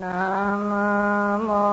nam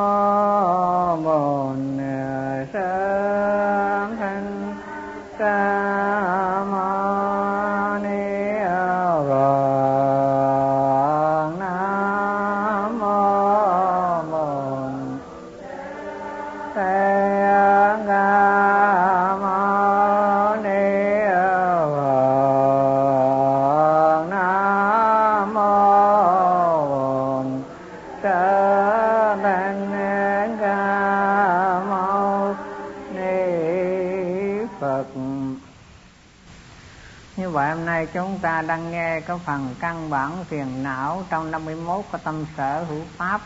ta đang nghe cái phần căn bản phiền não trong 51 cái tâm sở hữu pháp.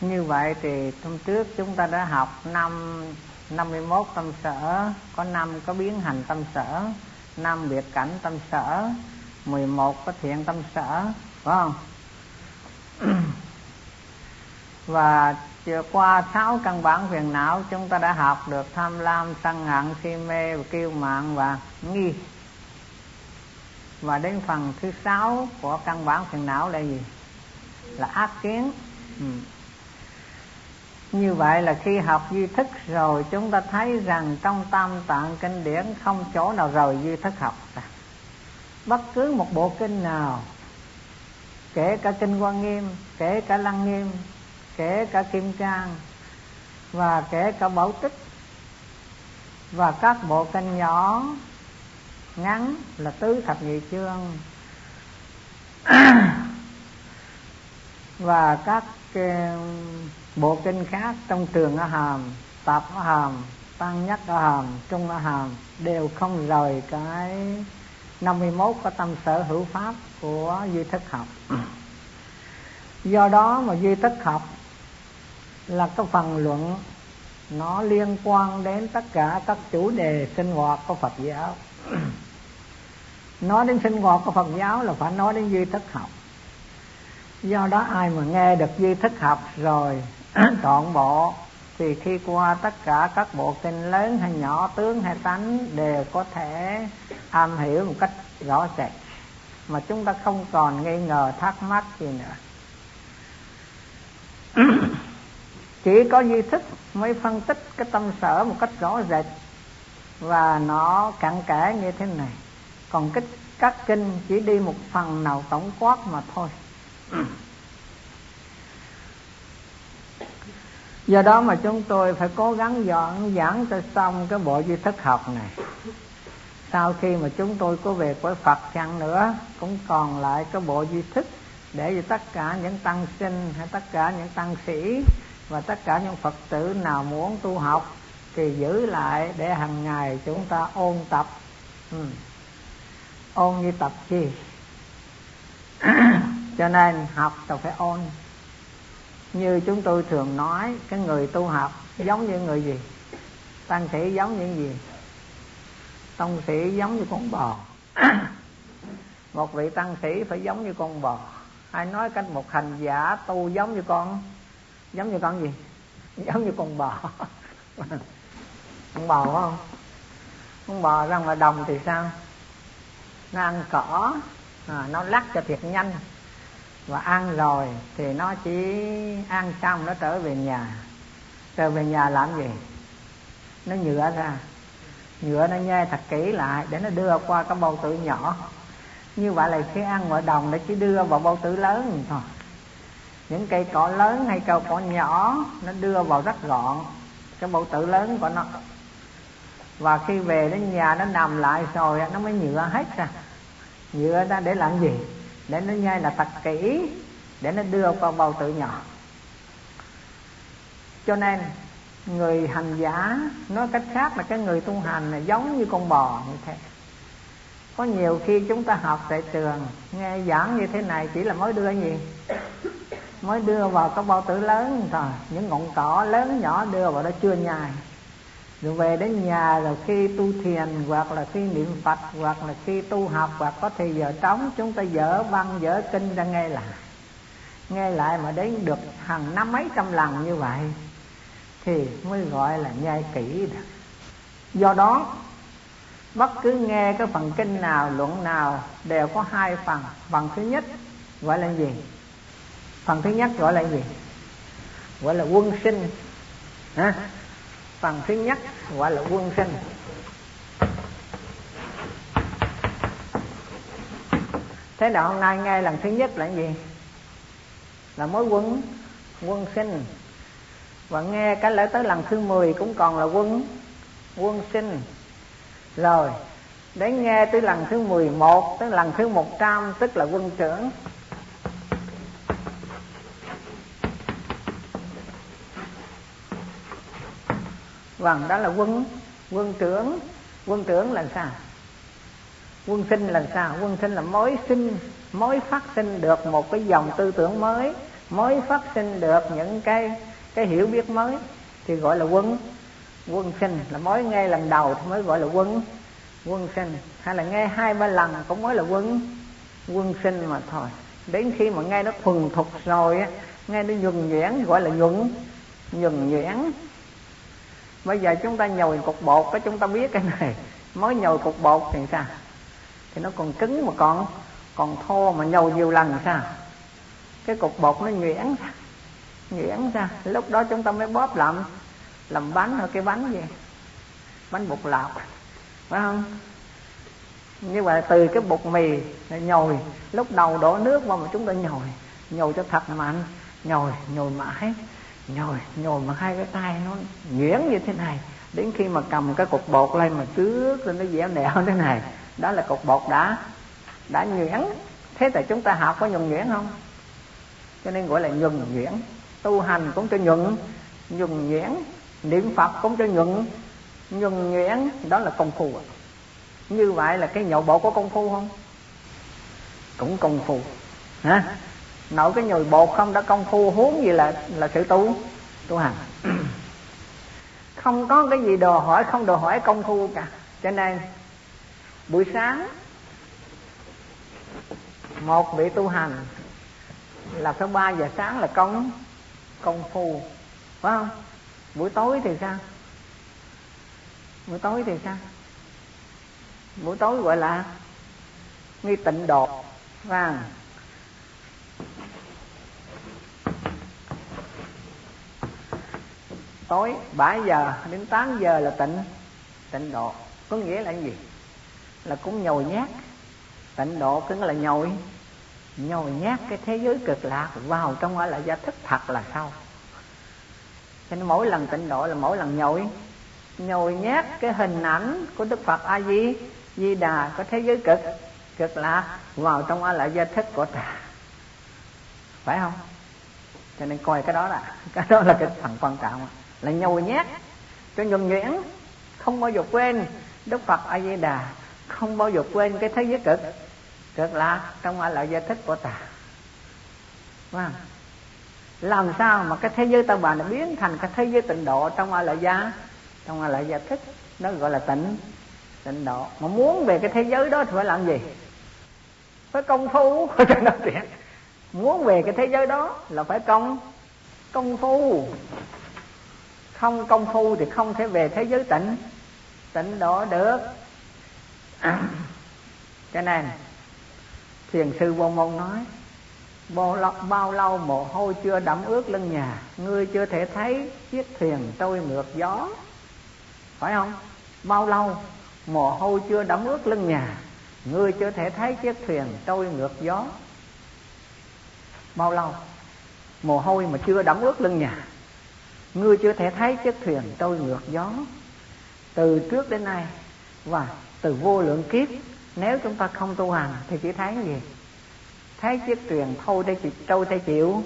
Như vậy thì hôm trước chúng ta đã học năm 51 tâm sở, có năm có biến hành tâm sở, năm biệt cảnh tâm sở 11 có thiện tâm sở, phải không? Và vừa qua sáu căn bản phiền não chúng ta đã học được tham lam, sân hận, si mê, và kiêu mạn và nghi và đến phần thứ sáu của căn bản phiền não là gì? Là ác kiến. Ừ. như vậy là khi học duy thức rồi, chúng ta thấy rằng trong tam tạng kinh điển không chỗ nào rời duy thức học bất cứ một bộ kinh nào, kể cả kinh quan nghiêm, kể cả lăng nghiêm, kể cả kim cang và kể cả bảo tích, và các bộ kinh nhỏ ngắn là tứ thập nhị chương. Và các bộ kinh khác trong trường ở hàm, tập ở hàm, tăng nhất ở hàm, trung ở hàm đều không rời cái 51 có tâm sở hữu pháp của duy thức học. Do đó mà duy thức học là cái phần luận, nó liên quan đến tất cả các chủ đề sinh hoạt của Phật giáo nói đến sinh hoạt của Phật giáo là phải nói đến duy thức học. Do đó ai mà nghe được duy thức học rồi toàn bộ, thì khi qua tất cả các bộ kinh lớn hay nhỏ, tướng hay tánh đều có thể am hiểu một cách rõ rệt. Mà chúng ta không còn nghi ngờ thắc mắc gì nữa. Chỉ có duy thức mới phân tích cái tâm sở một cách rõ rệt. Và nó cặn kẽ như thế này còn cái, các kinh chỉ đi một phần nào tổng quát mà thôi. Do đó mà chúng tôi phải cố gắng dọn, giảng cho xong cái bộ duy thức học này. Sau khi mà chúng tôi có về với Phật chăng nữa, cũng còn lại cái bộ duy thức để cho tất cả những tăng sinh hay tất cả những tăng sĩ và tất cả những Phật tử nào muốn tu học thì giữ lại để hàng ngày chúng ta ôn tập. Ừ ôn như tập chi. Cho nên học là phải ôn. Như chúng tôi thường nói, cái người tu học giống như người gì? Tăng sĩ giống như gì? Tăng sĩ giống như con bò. Một vị tăng sĩ phải giống như con bò. Ai nói cách một hành giả tu giống như con? Giống như con gì? Giống như con bò. Con bò phải không? Con bò ra ngoài đồng thì sao? Nó ăn cỏ à, nó lắc cho thiệt nhanh. Và ăn rồi thì nó chỉ ăn xong nó trở về nhà. Trở về nhà làm gì? Nó nhựa ra. Nhựa nó nhai thật kỹ lại để nó đưa qua cái bao tử nhỏ. Như vậy là khi ăn ngoài đồng nó chỉ đưa vào bao tử lớn thôi. Những cây cỏ lớn hay cây cỏ nhỏ nó đưa vào rất gọn cái bao tử lớn của nó. Và khi về đến nhà nó nằm lại rồi nó mới nhựa hết ra nhựa ra để làm gì? Để nó nhai là thật kỹ để nó đưa vào bao tử nhỏ. Cho nên, người hành giả nói cách khác là cái người tu hành là giống như con bò như thế. Có nhiều khi chúng ta học tại trường, nghe giảng như thế này chỉ là mới đưa gì? Mới đưa vào cái bao tử lớn thôi. Những ngọn cỏ lớn nhỏ đưa vào đó chưa nhai rồi về đến nhà rồi khi tu thiền hoặc là khi niệm phật hoặc là khi tu học hoặc có thời giờ trống, chúng ta dở văn, dở kinh ra nghe lại. Nghe lại mà đến được hàng năm mấy trăm lần như vậy thì mới gọi là nhai kỹ được do đó, bất cứ nghe cái phần kinh nào, luận nào đều có hai phần. Phần thứ nhất gọi là gì? Phần thứ nhất gọi là gì? Gọi là quân sinh. Hả? Phần thứ nhất gọi là quân sinh thế nào hôm nay nghe lần thứ nhất là gì? Là mối quân quân sinh và nghe cái lễ tới lần thứ 10 cũng còn là quân quân sinh rồi, đến nghe tới lần thứ 11 tới lần thứ 100 tức là quân trưởng. Vâng đó là quân quân trưởng. Quân trưởng là sao? Quân sinh là sao? Quân sinh là mối sinh mối phát sinh được một cái dòng tư tưởng mới mới phát sinh được những cái cái hiểu biết mới, thì gọi là quân. Quân sinh là mới nghe lần đầu thì mới gọi là quân. Quân sinh, hay là nghe hai ba lần cũng mới là quân. Quân sinh mà thôi. Đến khi mà nghe nó thuần thục rồi nghe nó nhuần nhuyễn gọi là nhuận, nhuần nhuyễn bây giờ chúng ta nhồi cục bột cái chúng ta biết cái này. Mới nhồi cục bột thì sao? Thì nó còn cứng mà còn còn thô mà nhồi nhiều lần sao? Cái cục bột nó nhuyễn ra nhuyễn ra lúc đó chúng ta mới bóp làm làm bánh hay cái bánh gì? Bánh bột lọc. Phải không? Như vậy từ cái bột mì nhồi, lúc đầu đổ nước vào mà chúng ta nhồi. Nhồi cho thật mạnh. Nhồi nhồi mãi nhồi nhồi mà hai cái tay nó nhuyễn như thế này. Đến khi mà cầm cái cục bột lên mà trước lên nó dẻo nẹo thế này, đó là cục bột đã đã nhuyễn thế tại chúng ta học có nhuần nhuyễn không? Cho nên gọi là nhuần nhuyễn. Tu hành cũng cho nhuận nhuần nhuyễn. Niệm phật cũng cho nhuận nhuần nhuyễn. Đó là công phu. Như vậy là cái nhậu bộ có công phu không? Cũng công phu. Hả? Nội cái nhồi bột không? Đã công phu huống gì là là sự tu? Tu hành. Không có cái gì đồ hỏi không đồ hỏi công phu cả. Cho nên buổi sáng một vị tu hành là phải ba giờ sáng là công công phu. Phải không? Buổi tối thì sao? Buổi tối thì sao? Buổi tối gọi là nghi tịnh độ vàng tối 7 giờ đến 8 giờ là tịnh. Tịnh độ, có nghĩa là gì? Là cũng nhồi nhát. Tịnh độ cứ là nhồi. Nhồi nhát cái thế giới cực lạc vào trong gọi là gia thức thật là sao? Cho nên mỗi lần tịnh độ là mỗi lần nhồi. Nhồi nhát cái hình ảnh của đức phật a di di đà có thế giới cực cực lạc vào trong a là gia thức của ta. Phải không? Cho nên coi cái đó là cái đó là cái phần quan trọng. Là nhồi nhét cho nhuần nhuyễn, không bao giờ quên đức phật a di đà không bao giờ quên cái thế giới cực. Cực lạc trong a la gia thích của ta. Phải làm sao mà cái thế giới ta bà nó biến thành cái thế giới tịnh độ trong a la gia trong a la gia thích, nó gọi là tịnh tịnh độ. Mà muốn về cái thế giới đó thì phải làm gì? Phải công phu cho nó chuyện muốn về cái thế giới đó là phải công công phu. Không công phu thì không thể về thế giới tịnh. Tịnh đó được. À, cho nên thiền sư vô môn nói bao lâu, bao lâu mồ hôi chưa đẫm ướt lưng nhà ngươi chưa thể thấy chiếc thuyền trôi ngược gió. Phải không? Bao lâu mồ hôi chưa đẫm ướt lưng nhà ngươi chưa thể thấy chiếc thuyền trôi ngược gió? Bao lâu? Mồ hôi mà chưa đẫm ướt lưng nhà. Ngươi chưa thể thấy chiếc thuyền trôi ngược gió. Từ trước đến nay và từ vô lượng kiếp, nếu chúng ta không tu hành thì chỉ thấy gì? Thấy chiếc thuyền thôi đây trôi theo chịu.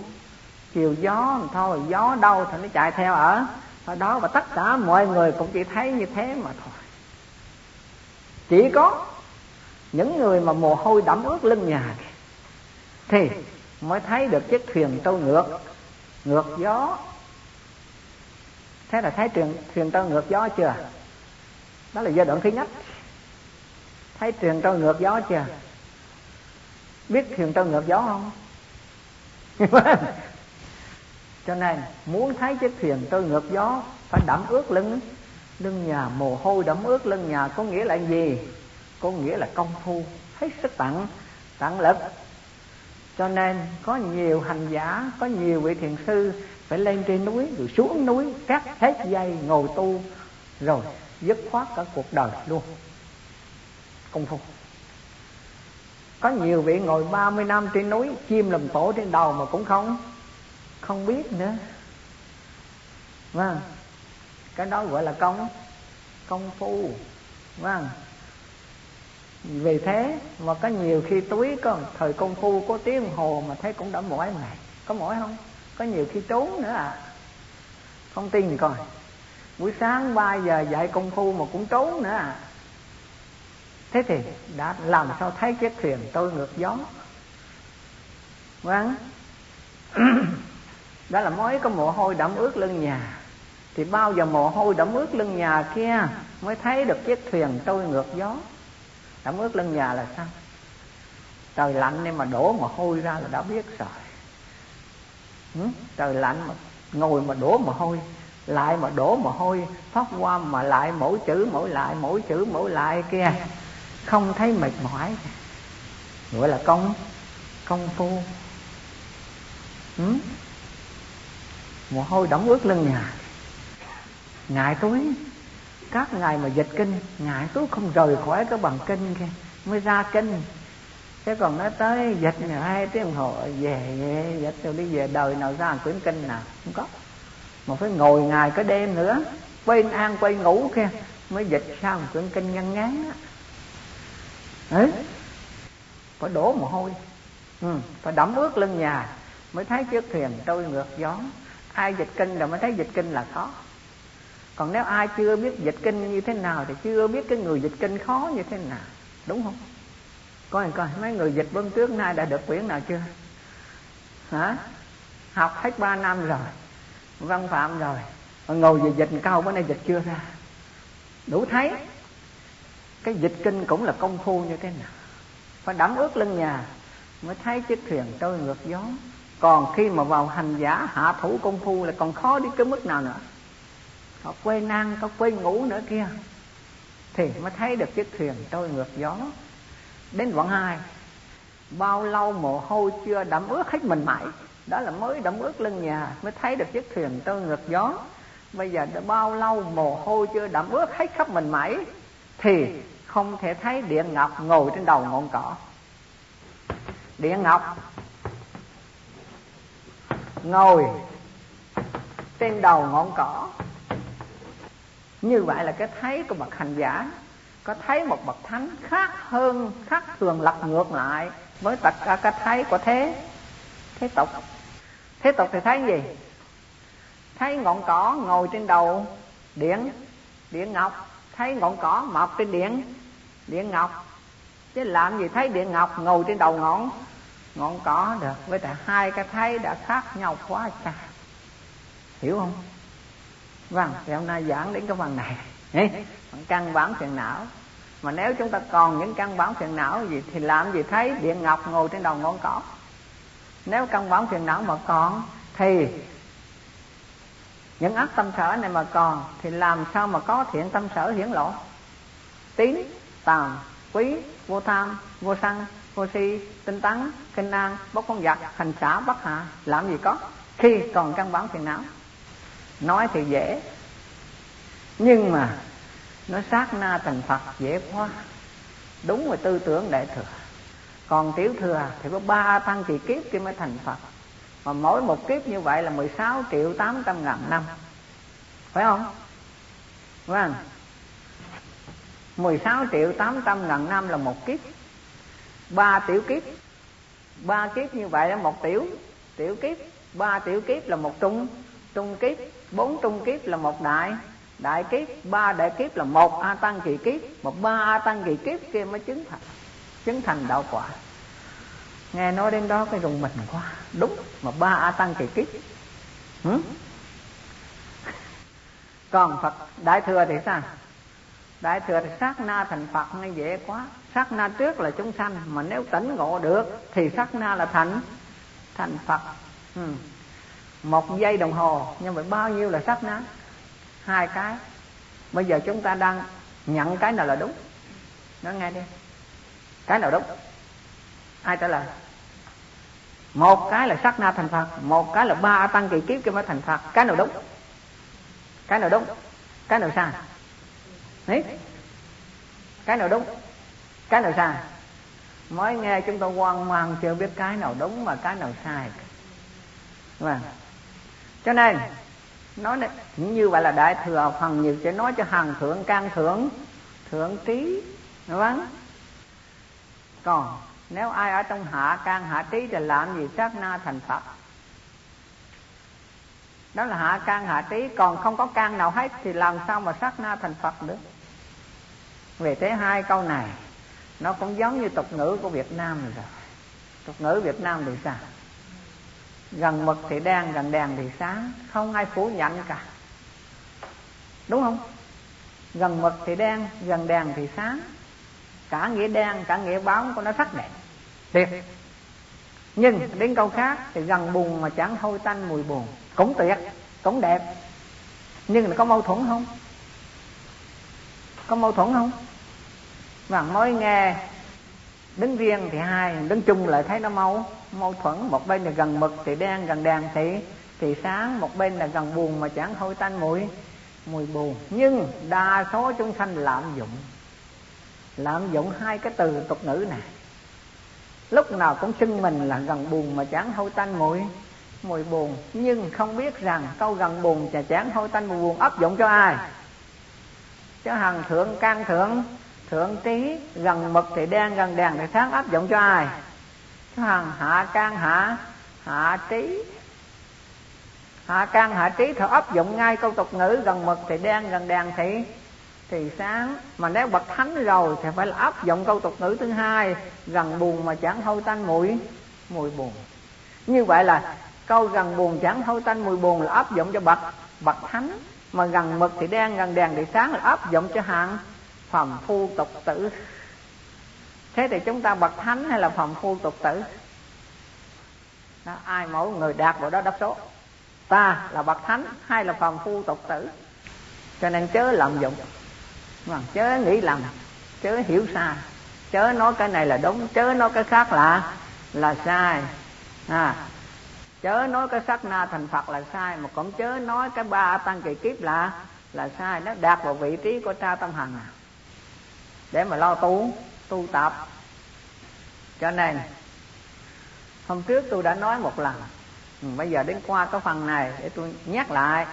Chiều gió thôi, gió đâu thì nó chạy theo ở. Ở đó và tất cả mọi người cũng chỉ thấy như thế mà thôi. Chỉ có những người mà mồ hôi đẫm ướt lưng nhà thì mới thấy được chiếc thuyền trôi ngược ngược gió. Thế là thấy thuyền thuyền trôi ngược gió chưa? Đó là giai đoạn thứ nhất. Thấy thuyền trôi ngược gió chưa? Biết thuyền trôi ngược gió không? Cho nên, muốn thấy chiếc thuyền trôi ngược gió, phải đẫm ướt lưng. Lưng nhà mồ hôi đẫm ướt lưng nhà có nghĩa là gì? Có nghĩa là công phu, hết sức tặng tặng lực cho nên có nhiều hành giả, có nhiều vị thiền sư phải lên trên núi, rồi xuống núi, cắt hết dây, ngồi tu, rồi dứt khoát cả cuộc đời luôn. Công phu. Có nhiều vị ngồi 30 năm trên núi, chim lầm tổ trên đầu mà cũng không không biết nữa. Vâng. Cái đó gọi là công công phu. Vâng vì thế mà có nhiều khi túi, có thời công phu, có tiếng hồ mà thấy cũng đã mỏi mệt. Có mỏi không? Có nhiều khi trốn nữa à. Không tin coi? Buổi sáng 3 giờ dạy công phu mà cũng trốn nữa à. Thế thì đã làm sao thấy chiếc thuyền tôi ngược gió? Vâng. Đó là mới có mồ hôi đẫm ướt lưng nhà. Thì bao giờ mồ hôi đẫm ướt lưng nhà kia mới thấy được chiếc thuyền trôi ngược gió? Đẫm ướt lưng nhà là sao? Trời lạnh nên mà đổ mồ hôi ra là đã biết rồi. Ừ? trời lạnh mà ngồi mà đổ mồ hôi, lại mà đổ mồ hôi, phát qua mà lại mỗi chữ, mỗi lại, mỗi chữ, mỗi lại kia. Không thấy mệt mỏi. Gọi là công công phu. Ừ? mồ hôi đóng ướt lưng nhà. Ngại túi các ngày mà dịch kinh ngài túi không rời khỏi cái bằng kinh kia mới ra kinh. Thế còn nói tới dịch hai tiếng đồng hồ về về dịch rồi đi về đời nào ra một quyển kinh nào không có. Mà phải ngồi ngày cái đêm nữa quên ăn quên ngủ kia mới dịch sao một quyển kinh ngăn ngán á. Ấy phải đổ mồ hôi. Ừ, phải đẫm ướt lưng nhà mới thấy chiếc thuyền trôi ngược gió. Ai dịch kinh rồi mới thấy dịch kinh là khó còn nếu ai chưa biết dịch kinh như thế nào thì chưa biết cái người dịch kinh khó như thế nào. Đúng không? Coi coi, mấy người dịch vân trước nay đã được quyển nào chưa? Hả? Học hết ba năm rồi, văn phạm rồi, mà ngồi về dịch cao bữa nay dịch chưa ra. Đủ thấy, cái dịch kinh cũng là công phu như thế nào. Phải đẫm ướt lưng nhà, mới thấy chiếc thuyền trôi ngược gió. Còn khi mà vào hành giả, hạ thủ công phu là còn khó đi cái mức nào nữa họ quên ăn, có quên ngủ nữa kia. Thì mới thấy được chiếc thuyền trôi ngược gió. Đến quận hai, bao lâu mồ hôi chưa đẫm ướt hết mình mãi. Đó là mới đẫm ướt lưng nhà, mới thấy được chiếc thuyền trôi ngược gió. Bây giờ đã bao lâu mồ hôi chưa đẫm ướt hết khắp mình mãi, thì không thể thấy điện ngọc ngồi trên đầu ngọn cỏ. Điện ngọc ngồi trên đầu ngọn cỏ như vậy là cái thấy của bậc hành giả có thấy một bậc thánh khác hơn, khác thường lật ngược lại với tất cả cái thấy của thế thế tục. Thế tục thì thấy gì? Thấy ngọn cỏ ngồi trên đầu điện điện ngọc. Thấy ngọn cỏ mọc trên điện điện ngọc. Chứ làm gì thấy điện ngọc ngồi trên đầu ngọn ngọn cỏ được? Với cả hai cái thấy đã khác nhau quá xa hiểu không? Vâng thì hôm nay giảng đến cái phần này. Căn bản phiền não. Mà nếu chúng ta còn những căn bản phiền não gì thì làm gì thấy điện ngọc ngồi trên đầu ngọn cỏ? Nếu căn bản phiền não mà còn thì những ác tâm sở này mà còn thì làm sao mà có thiện tâm sở hiển lộ? Tín tàm quý vô tham vô sân vô si tinh tấn kinh an bốc con giặc hành xã, bất hạ làm gì có? Khi còn căn bản phiền não nói thì dễ. Nhưng mà nó sát na thành phật dễ quá. Đúng rồi tư tưởng đại thừa. Còn tiểu thừa thì có ba tăng kỳ kiếp kia mới thành phật. Mà mỗi một kiếp như vậy là 16 triệu 800 ngàn năm. Phải không? Vâng 16 triệu 800 ngàn năm là một kiếp. Ba tiểu kiếp. Ba kiếp như vậy là một tiểu. Tiểu kiếp. Ba tiểu kiếp là một trung. Trung kiếp bốn trung kiếp là một đại. Đại kiếp, ba đại kiếp là một a tăng kỳ kiếp. Một ba a tăng kỳ kiếp kia mới chứng thành. Chứng thành đạo quả. Nghe nói đến đó cái rùng mình quá. Đúng, mà ba a tăng kỳ kiếp. Ừ? còn phật, đại thừa thì sao? Đại thừa thì sát na thành phật nghe dễ quá. Sát na trước là chúng sanh, mà nếu tỉnh ngộ được thì sát na là thành thành phật. Ừ một giây đồng hồ, nhưng mà bao nhiêu là sát na hai cái. Bây giờ chúng ta đang nhận cái nào là đúng? Nói nghe đi. Cái nào đúng? Ai trả lời? Một cái là sắc na thành phật, một cái là ba tăng kỳ kiếp kia mới thành phật. Cái nào đúng? Cái nào đúng? Cái nào sai? Đấy. cái nào đúng? Cái nào sai? Mới nghe chúng tôi hoang mang chưa biết cái nào đúng mà cái nào sai. Vâng cho nên, nói như vậy là đại thừa phần nhiều sẽ nói cho hàng thượng, can thượng thượng trí vâng. Còn nếu ai ở trong hạ can, hạ trí thì làm gì? Sát na thành phật. Đó là hạ can, hạ trí, còn không có can nào hết thì làm sao mà sát na thành phật được? Về thế hai câu này, nó cũng giống như tục ngữ của việt nam rồi. Tục ngữ việt nam thì sao? Gần mực thì đen, gần đèn thì sáng. Không ai phủ nhận cả. Đúng không? Gần mực thì đen, gần đèn thì sáng. Cả nghĩa đen, cả nghĩa bóng của nó sắc đẹp. Tuyệt nhưng đến câu khác thì gần bùn mà chẳng hôi tanh mùi buồn cũng tuyệt, cũng đẹp. Nhưng có mâu thuẫn không? Có mâu thuẫn không? Và mới nghe, đứng riêng thì hai, đứng chung lại thấy nó mâu mâu thuẫn, một bên là gần mực thì đen, gần đèn thì thì sáng, một bên là gần buồn mà chẳng hôi tanh mùi mùi buồn. Nhưng đa số chúng sanh lạm dụng lạm dụng hai cái từ tục ngữ này. Lúc nào cũng xưng mình là gần buồn mà chẳng hôi tanh mùi mùi buồn. Nhưng không biết rằng câu gần buồn chà chán hôi tanh mùi buồn áp dụng cho ai? Cho hằng thượng, can thượng thượng trí gần mực thì đen, gần đèn thì sáng áp dụng cho ai? Hằng hạ can hạ hạ trí. Hạ can hạ trí thì áp dụng ngay câu tục ngữ gần mực thì đen, gần đèn thì thì sáng. Mà nếu bậc thánh rồi thì phải là áp dụng câu tục ngữ thứ hai, gần buồn mà chẳng hôi tanh mũi mùi buồn. Như vậy là câu gần buồn chẳng hôi tanh mùi buồn là áp dụng cho bậc bậc thánh. Mà gần mực thì đen, gần đèn thì sáng là áp dụng cho hạng phàm phu tục tử thế thì chúng ta bậc thánh hay là phàm phu tục tử? Đó, ai mỗi người đạt vào đó đáp số? Ta là bậc thánh hay là phàm phu tục tử? Cho nên chớ lạm dụng. Mà chớ nghĩ lầm. Chớ hiểu sai. Chớ nói cái này là đúng chớ nói cái khác là là sai. À chớ nói cái sắc na thành phật là sai mà cũng chớ nói cái ba tăng kỳ kiếp là là sai. Nó đạt vào vị trí của cha tâm hằng à. Để mà lo tu tu tập. Cho nên hôm trước tôi đã nói một lần. Ừ, bây giờ đến qua cái phần này để tôi nhắc lại.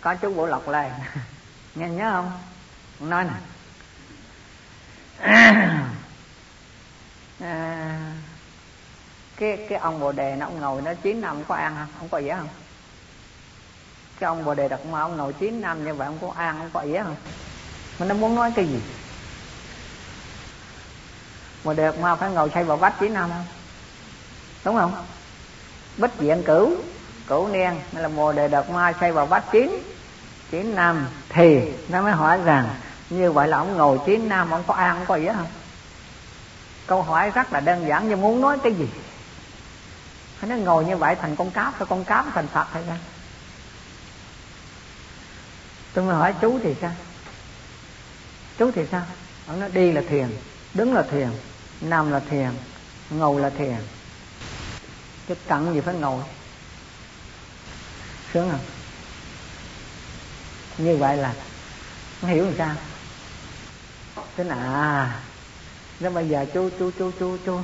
Có chú bộ lộc lên. Nghe nhớ không? Nói nè. À, cái cái ông bồ đề nó ông ngồi nó chín năm có ăn không? Không có ỉa không? Cái ông bồ đề đặt mà ông ngồi chín năm như vậy ông có ăn không có ỉa không? Mà nó muốn nói cái gì? Mà được mà phải ngồi xây vào vách chín năm không? Đúng không? Bích diện cửu cửu niên hay là mùa đề đợt ma xây vào vách chín chín năm thì nó mới hỏi rằng, như vậy là ông ngồi chín năm ông có ăn không có gì không? Câu hỏi rất là đơn giản, nhưng muốn nói cái gì? Nó ngồi như vậy thành con cáp hay con cáp thành phật hay sao tôi mới hỏi chú thì sao? Chú thì sao? Ông nói đi là thiền đứng là thiền nằm là thiền ngồi là thiền. Chứ cặn gì phải ngồi? Sướng không? Như vậy là nó hiểu làm sao. Thế là à nếu bây giờ chú chú chú chú chú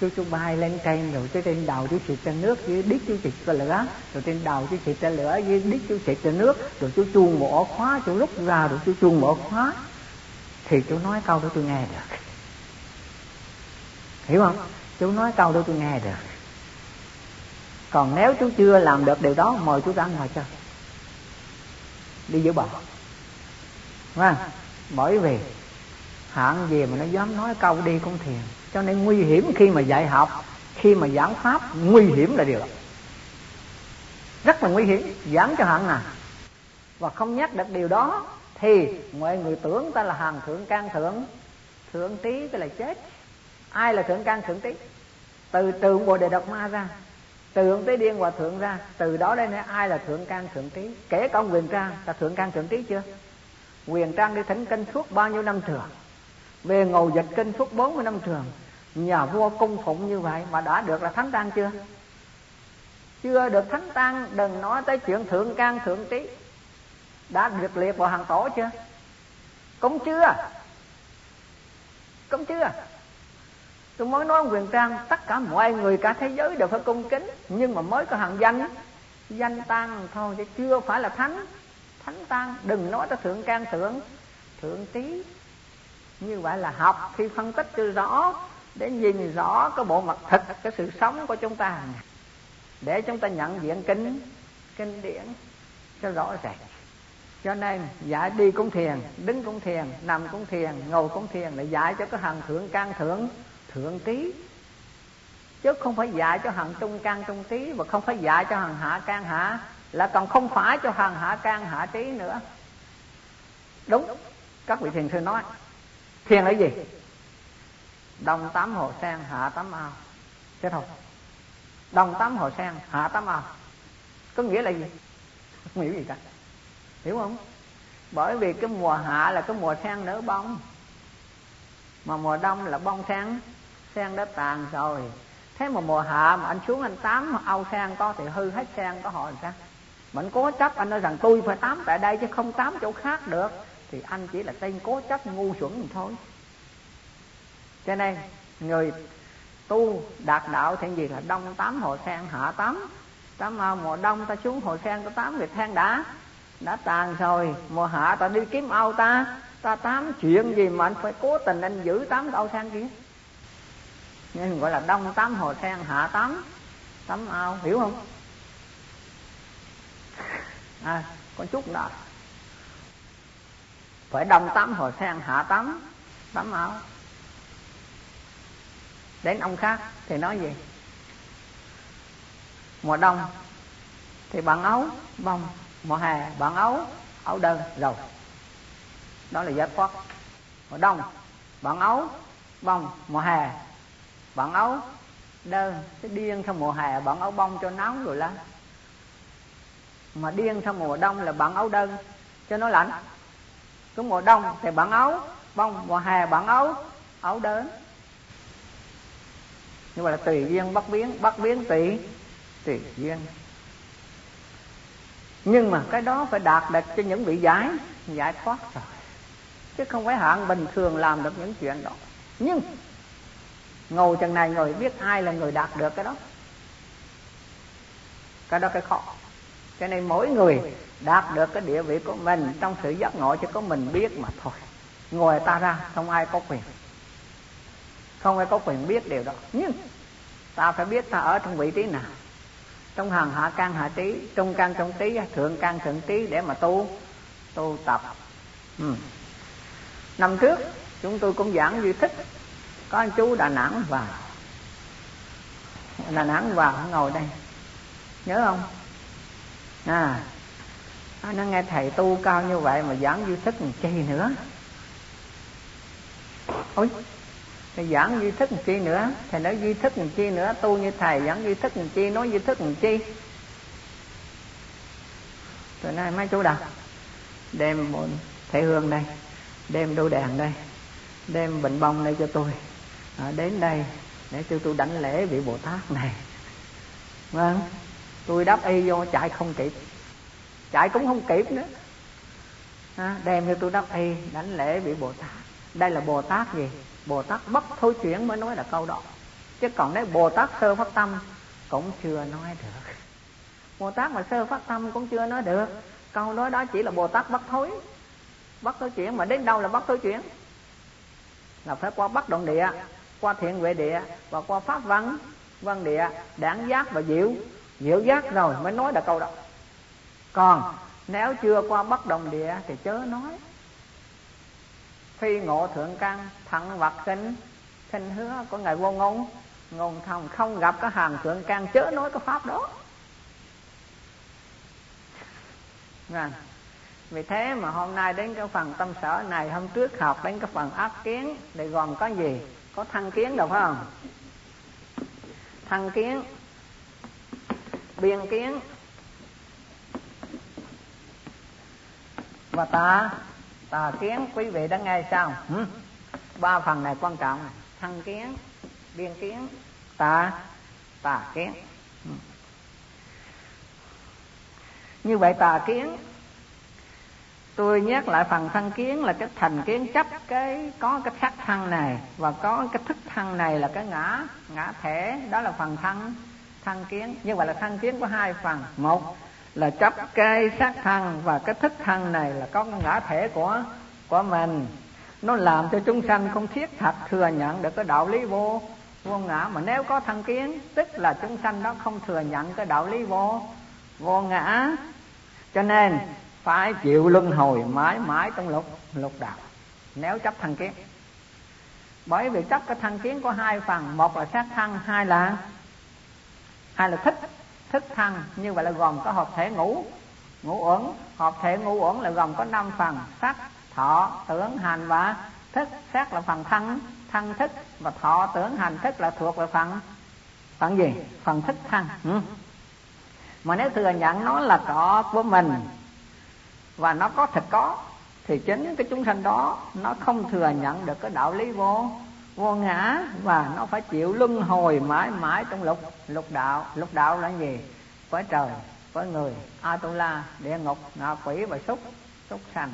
chú chú bay lên trên rồi cái trên đầu chú xịt ra nước dưới đít chú xịt ra lửa. Rồi trên đầu chú xịt ra lửa dưới đít chú xịt ra nước. Rồi chú chuông một ổ khóa, chú rút ra rồi chú chuông một ổ khóa. Thì chú nói câu đó tôi nghe được hiểu không? Chú nói câu đó tôi nghe được còn nếu chú chưa làm được điều đó, mời chú ra ngoài cho đi giữ bò Đúng bởi vì hạng gì mà nó dám nói câu đi con thiền. Cho nên nguy hiểm khi mà dạy học, khi mà giảng pháp, nguy hiểm là điều đó. Rất là nguy hiểm. Giảng cho hạng nào? Và không nhắc được điều đó, thì mọi người tưởng ta là hàng thượng can thượng thượng trí, tức là chết ai là thượng can thượng trí từ tượng bồ đề độc ma ra từ thượng tế điên hòa thượng ra, từ đó đến nay ai là thượng can thượng trí kể cả ông quyền trang, là thượng can thượng trí chưa? Quyền trang đi thỉnh kinh suốt bao nhiêu năm trường về ngầu dịch kinh suốt 40 năm trường nhà vua cung phụng như vậy mà đã được là thánh tăng chưa? Chưa được thánh tăng đừng nói tới chuyện thượng can thượng trí đã được liệt vào hàng tổ chưa? Cũng chưa. Cũng chưa tôi mới nói quyền trang, tất cả mọi người cả thế giới đều phải cung kính, nhưng mà mới có hàng danh. Danh tăng thôi, chứ chưa phải là thánh. Thánh tăng đừng nói tới thượng can thượng. Thượng trí như vậy là học khi phân tích cho rõ, để nhìn rõ cái bộ mặt thật cái sự sống của chúng ta. Để chúng ta nhận diện kinh kinh điển cho rõ ràng. Cho nên, dạy đi cũng thiền, đứng cũng thiền, nằm cũng thiền, ngồi cũng thiền là dạy cho cái hàng thượng can thượng thượng trí. Chứ không phải dạy cho hàng trung can trung trí và không phải dạy cho hàng hạ can hạ, là còn không phải cho hàng hạ can hạ trí nữa. Đúng, các vị thiền sư nói. Thiền là gì? Đông tám hồ sen, hạ tám ao. Thế thôi đông tám hồ sen, hạ tám ao. Có nghĩa là gì? Không hiểu gì cả. Hiểu không? Bởi vì cái mùa hạ là cái mùa sen nở bông. Mà mùa đông là bông sen sen đã tàn rồi. Thế mà mùa hạ mà anh xuống anh tám âu sen có thì hư hết sen có họ làm sao mình cố chấp anh nói rằng tôi phải tám tại đây chứ không tám chỗ khác được. Thì anh chỉ là tên cố chấp ngu xuẩn thôi. Cho nên, người tu đạt đạo thì gì là đông tám hồ sen, hạ tám. Tám mà mùa đông ta xuống hồ sen có tám người than đã. Đã tàn rồi, mùa hạ ta đi kiếm ao ta. Ta tám chuyện gì mà anh phải cố tình anh giữ tám ao sen kia? Nên gọi là đông tám hồ sen hạ tám tắm ao à, hiểu không? À con chút đó. Phải đông tám hồ sen hạ tắm. Tắm ao đến ông khác thì nói gì? Mùa đông thì bạn áo bông mùa hè bạn áo áo đơn rồi đó là giải thoát. Mùa đông bạn áo bông mùa hè bọn áo đơn, cái điên theo mùa hè, bọn áo bông cho nóng rồi lắm. Mà điên theo mùa đông là bọn áo đơn, cho nó lạnh. Cứ mùa đông thì bằng áo bông, mùa hè bằng áo áo đơn. Nhưng mà là tùy duyên bắt biến bắt biến tùy tùy duyên. Nhưng mà cái đó phải đạt được cho những vị giải giải thoát rồi. Chứ không phải hạng bình thường làm được những chuyện đó. Nhưng ngồi chừng này ngồi biết ai là người đạt được cái đó. Cái đó cái khó. Cho nên mỗi người đạt được cái địa vị của mình trong sự giác ngộ chỉ có mình biết mà thôi. Ngồi ta ra, không ai có quyền. Không ai có quyền biết điều đó. Nhưng ta phải biết ta ở trong vị trí nào. Trong hàng hạ can hạ trí, trung can trung trí, thượng can thượng trí để mà tu tu tập. Ừ. năm trước, chúng tôi cũng giảng duy thích có anh chú đà nẵng vào. Đà nẵng vào ngồi đây. Nhớ không? À nó nghe thầy tu cao như vậy mà giảng duy thức làm chi nữa? Ôi, thầy giảng duy thức làm chi nữa? Thầy nói duy thức làm chi nữa? Tu như thầy giảng duy thức làm chi, nói duy thức làm chi? Từ nay mấy chú đâu đem một thể hương đây, đem đôi đèn đây, đem bình bông đây cho tôi à, đến đây để cho tôi đảnh lễ vị bồ tát này. Vâng tôi đáp y vô chạy không kịp. Chạy cũng không kịp nữa. À, đem cho tôi đáp y đảnh lễ vị bồ tát. Đây là bồ tát gì? Bồ tát bất thối chuyển mới nói là câu đó. Chứ còn nếu bồ tát sơ phát tâm cũng chưa nói được. Bồ tát mà sơ phát tâm cũng chưa nói được. Câu nói đó chỉ là bồ tát bất thối. Bất thối chuyển mà đến đâu là bất thối chuyển? Là phải qua bắt động địa qua thiện huệ địa và qua pháp văn văn địa, đảng giác và diệu diệu giác rồi mới nói được câu đó còn nếu chưa qua bất đồng địa thì chớ nói phi ngộ thượng căn thận vật sinh sinh hứa của ngài vô ngôn ngôn thông không gặp cái hàng thượng căn, chớ nói cái pháp đó Vâng. Vì thế mà hôm nay đến cái phần tâm sở này, Hôm trước học đến cái phần ác kiến Để gồm có gì? Có thăng kiến đâu, phải không? Thăng kiến, Biên kiến, Và tà tà kiến, quý vị đã nghe sao ba phần này quan trọng thăng kiến, biên kiến tà tà kiến ừ. như vậy tà kiến tôi nhắc lại phần thân kiến là cái thành kiến chấp, cái có cái sắc thân này và có cái thức thân này là cái ngã ngã thể, đó là phần thân thân kiến. Như vậy là thân kiến có hai phần. Một là chấp cái sắc thân và cái thức thân này là có cái ngã thể của của mình. Nó làm cho chúng sanh không thiết thật thừa nhận được cái đạo lý vô vô ngã. Mà nếu có thân kiến, tức là chúng sanh đó không thừa nhận cái đạo lý vô vô ngã. Cho nên phải chịu luân hồi mãi mãi trong lục lục đạo. Nếu chấp thân kiến. Bởi vì chấp cái thân kiến có hai phần. Một là sát thân, hai là hai là thích. Thức thân, như vậy là gồm có hợp thể ngũ. Ngũ uẩn. Hợp thể ngũ uẩn là gồm có năm phần. Sắc, thọ, tưởng, hành và thức. Sắc là phần thân thân thức. Và thọ, tưởng, hành, thức là thuộc về phần phần gì? Phần thức thân. Ừ. mà nếu thừa nhận nó là có của mình và nó có thật có. Thì chính cái chúng sanh đó, nó không thừa nhận được cái đạo lý vô vô ngã và nó phải chịu luân hồi mãi mãi trong lục lục đạo. Lục đạo là gì? Với trời, với người. Atula, địa ngục, ngạ quỷ và súc súc sanh.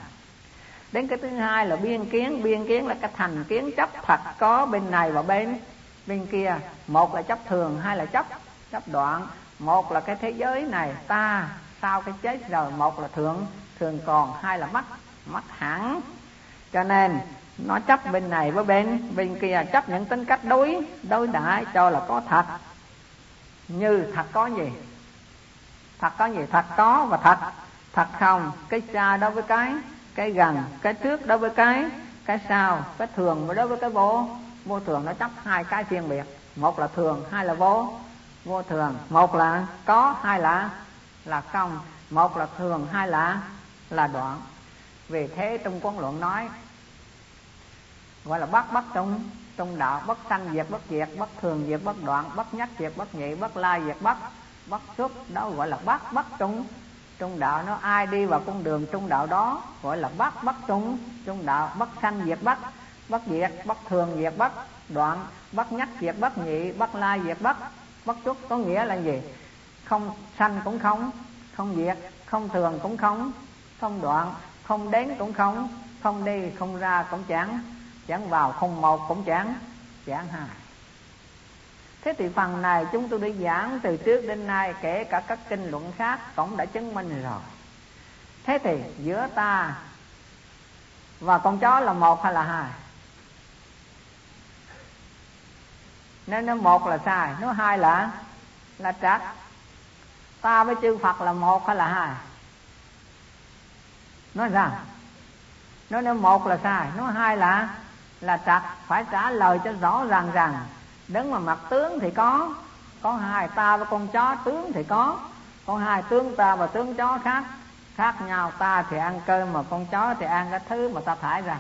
Đến cái thứ hai là biên kiến. Biên kiến là cái thành kiến chấp thật có bên này và bên bên kia. Một là chấp thường, hai là chấp chấp đoạn. Một là cái thế giới này, ta sau cái chết rồi? Một là thượng thường còn, hai là mất mất hẳn. Cho nên, nó chấp bên này với bên bên kia chấp những tính cách đối đối đãi cho là có thật. Như thật có gì? Thật có gì? Thật có và thật. Thật không? Cái xa đối với cái cái gần, cái trước đối với cái cái sau, cái thường đối với cái vô. Vô thường nó chấp hai cái riêng biệt. Một là thường, hai là vô. Vô thường, một là có, hai là là không. Một là thường, hai là là đoạn vì thế trong quán luận nói, gọi là bất bất trong trong đạo bất sanh diệt bất diệt bất thường diệt bất đoạn bất nhất diệt bất nhị bất lai diệt bất bất xuất, đó gọi là bất bất trung. Trung đạo nó ai đi vào con đường trung đạo đó, gọi là bất bất trung. Trung đạo bất sanh diệt bất bất diệt bất thường diệt bất đoạn bất nhất diệt bất nhị bất lai diệt bất bất xuất có nghĩa là gì? Không sanh cũng không không diệt không thường cũng không không đoạn, không đến cũng không không đi không ra cũng chẳng chẳng vào không một cũng chẳng chẳng hai. Thế thì phần này chúng tôi đã giảng từ trước đến nay, kể cả các kinh luận khác cũng đã chứng minh rồi. Thế thì giữa ta và con chó là một hay là hai? Nếu nó một là sai nếu hai là là trắc ta với chư phật là một hay là hai? Nói rằng nói nếu một là sai nó hai là là trật phải trả lời cho rõ ràng rằng đứng mà mặt tướng thì có có hai ta với con chó tướng thì có có hai tướng ta và tướng chó khác. Khác nhau, ta thì ăn cơm mà con chó thì ăn cái thứ mà ta thải ra.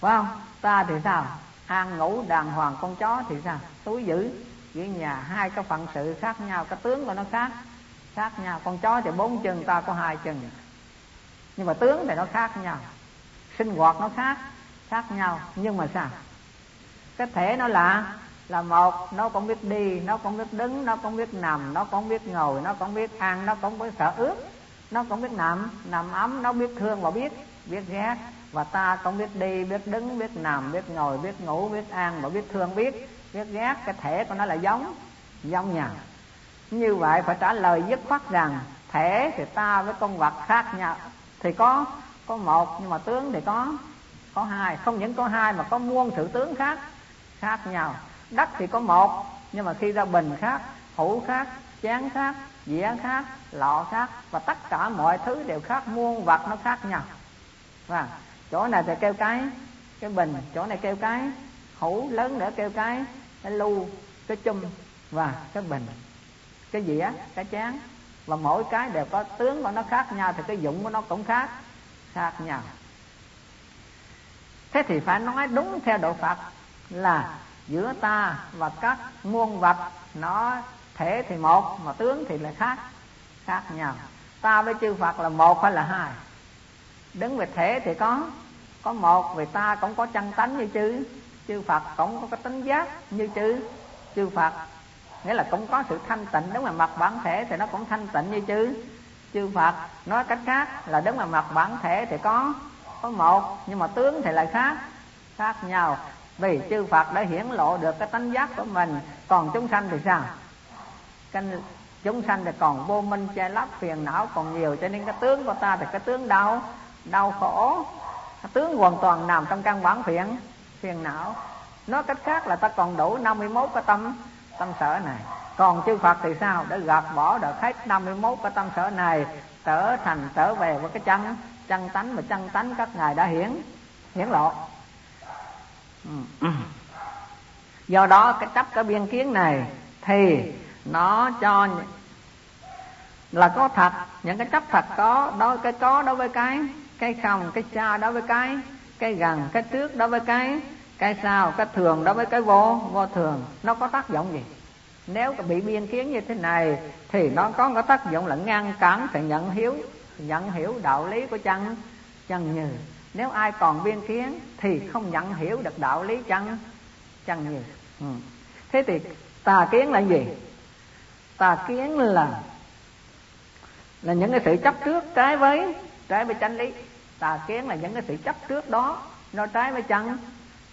Phải không? Ta thì sao? Ăn ngủ đàng hoàng con chó thì sao? Túi giữ giữ nhà, hai cái phận sự khác nhau, cái tướng của nó khác. Khác nhau, con chó thì bốn chân ta có hai chân nhưng mà tướng thì nó khác nhau. Sinh hoạt nó khác khác nhau. Nhưng mà sao? Cái thể nó là là một, nó cũng biết đi, nó cũng biết đứng, nó cũng biết nằm, nó cũng biết ngồi, nó cũng biết ăn, nó cũng biết sợ ướt nó cũng biết nằm nằm ấm, nó biết thương và biết biết ghét. Và ta cũng biết đi, biết đứng, biết nằm, biết ngồi, biết ngủ, biết ăn và biết thương, biết biết ghét. Cái thể của nó là giống giống nhau. Như vậy phải trả lời dứt khoát rằng, thể thì ta với con vật khác nhau thì có có một, nhưng mà tướng thì có có hai. Không những có hai mà có muôn sự tướng khác khác nhau. Đất thì có một, nhưng mà khi ra bình khác hũ khác chén khác, dĩa khác, lọ khác, và tất cả mọi thứ đều khác, muôn vật nó khác nhau. Và chỗ này thì kêu cái cái bình, chỗ này kêu cái hũ lớn nữa kêu cái cái lu, cái chum, và cái bình. Cái dĩa, cái chén và mỗi cái đều có tướng của nó khác nhau thì cái dụng của nó cũng khác khác nhau. Thế thì phải nói đúng theo độ phật là giữa ta và các muôn vật, nó thể thì một mà tướng thì là khác khác nhau. Ta với chư phật là một hay là hai? Đứng về thể thì có có một, vì ta cũng có chân tánh như chư. Chư phật cũng có cái tính giác như chư. Chư phật nghĩa là cũng có sự thanh tịnh đúng là mặt bản thể thì nó cũng thanh tịnh như chứ. chư phật. Nói cách khác là đứng là mặt bản thể thì có có một, nhưng mà tướng thì lại khác khác nhau. Vì chư phật đã hiển lộ được cái tánh giác của mình, còn chúng sanh thì sao? Cái chúng sanh thì còn vô minh, che lấp, phiền não còn nhiều, cho nên cái tướng của ta thì cái tướng đau đau khổ. Cái tướng hoàn toàn nằm trong căn bản phiền phiền não. Nói cách khác là ta còn đủ 51 cái tâm tâm sở này. Còn chư Phật thì sao? Để gạt bỏ được hết 51 cái tâm sở này, trở thành trở về với cái chân chân tánh mà chân tánh các ngài đã hiển hiển lộ. Ừ. Do đó, cái chấp cái biên kiến này thì nó cho là có thật. Những cái chấp thật có đó cái có đối với cái cái không, cái cha đối với cái cái gần, cái trước đối với cái cái sao, cái thường đó với cái vô vô thường, nó có tác dụng gì? Nếu bị biên kiến như thế này, thì nó có cái tác dụng là ngăn cản sự nhận hiếu, nhận hiểu đạo lý của chân chân như. Nếu ai còn biên kiến thì không nhận hiểu được đạo lý chân chân như. Ừ. thế thì tà kiến là gì? Tà kiến là là những cái sự chấp trước trái với trái với chân lý. Tà kiến là những cái sự chấp trước đó, nó trái với chân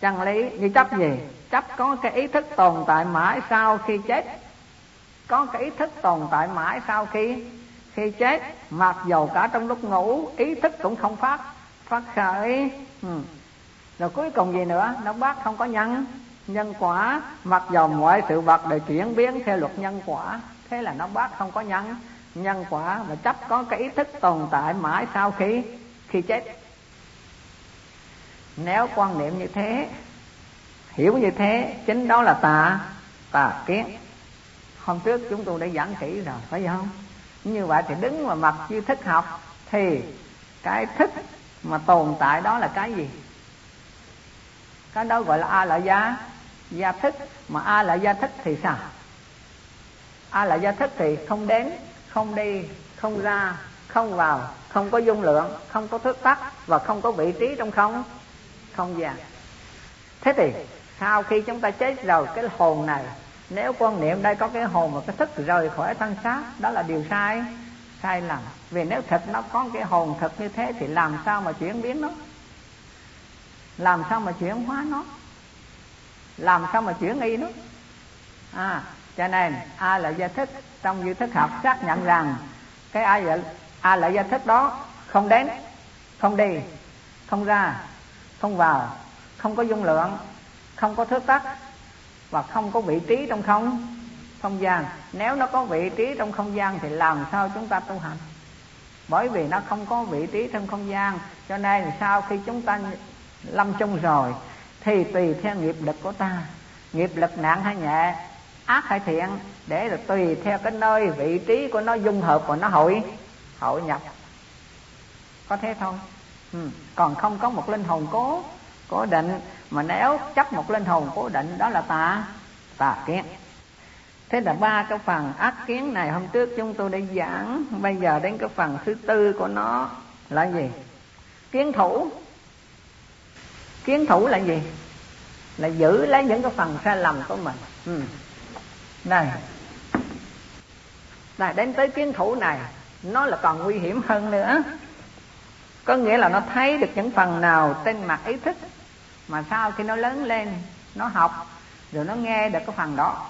chân lý như chấp gì? Chấp có cái ý thức tồn tại mãi sau khi chết. Có cái ý thức tồn tại mãi sau khi khi chết, mặc dầu cả trong lúc ngủ, ý thức cũng không phát phát khởi. Ừ. rồi cuối cùng gì nữa? Nó bác không có nhân. Nhân quả, mặc dầu mọi sự vật đều chuyển biến theo luật nhân quả, thế là nó bác không có nhân. Nhân quả và chấp có cái ý thức tồn tại mãi sau khi khi chết nếu quan niệm như thế, hiểu như thế, chính đó là tà tà kiến. Hôm trước chúng tôi đã giảng kỹ rồi, phải không? Như vậy thì đứng mà mặt như thức học, thì cái thức mà tồn tại đó là cái gì? Cái đó gọi là a la gia. Gia thức mà a la gia thức thì sao? A la gia thức thì không đến, không đi, không ra, không vào, không có dung lượng, không có thức tắc và không có vị trí trong không không gian thế thì, sau khi chúng ta chết rồi, cái hồn này, nếu quan niệm đây có cái hồn và cái thức rời khỏi thân xác, đó là điều sai sai lầm. Vì nếu thật nó có cái hồn thật như thế thì làm sao mà chuyển biến nó? Làm sao mà chuyển hóa nó? Làm sao mà chuyển y nó? À cho nên, a là gia thức trong duy thức học xác nhận rằng cái a là a là gia thức đó không đến, không đi, không ra không vào, không có dung lượng, không có thước tắc và không có vị trí trong không không gian. Nếu nó có vị trí trong không gian thì làm sao chúng ta tu hành? Bởi vì nó không có vị trí trong không gian, cho nên sau khi chúng ta lâm chung rồi, thì tùy theo nghiệp lực của ta. Nghiệp lực nặng hay nhẹ, ác hay thiện, để là tùy theo cái nơi vị trí của nó dung hợp và nó hội hội nhập. Có thế thôi ừ. còn không có một linh hồn cố cố định, mà nếu chấp một linh hồn cố định, đó là tà tà kiến. Thế là ba cái phần ác kiến này hôm trước chúng tôi đã giảng, bây giờ đến cái phần thứ tư của nó là gì? Kiến thủ. Kiến thủ là gì? Là giữ lấy những cái phần sai lầm của mình. Ừ. này. Này, đến tới kiến thủ này, nó là còn nguy hiểm hơn nữa có nghĩa là nó thấy được những phần nào trên mặt ý thức mà sau khi nó lớn lên nó học rồi nó nghe được cái phần đó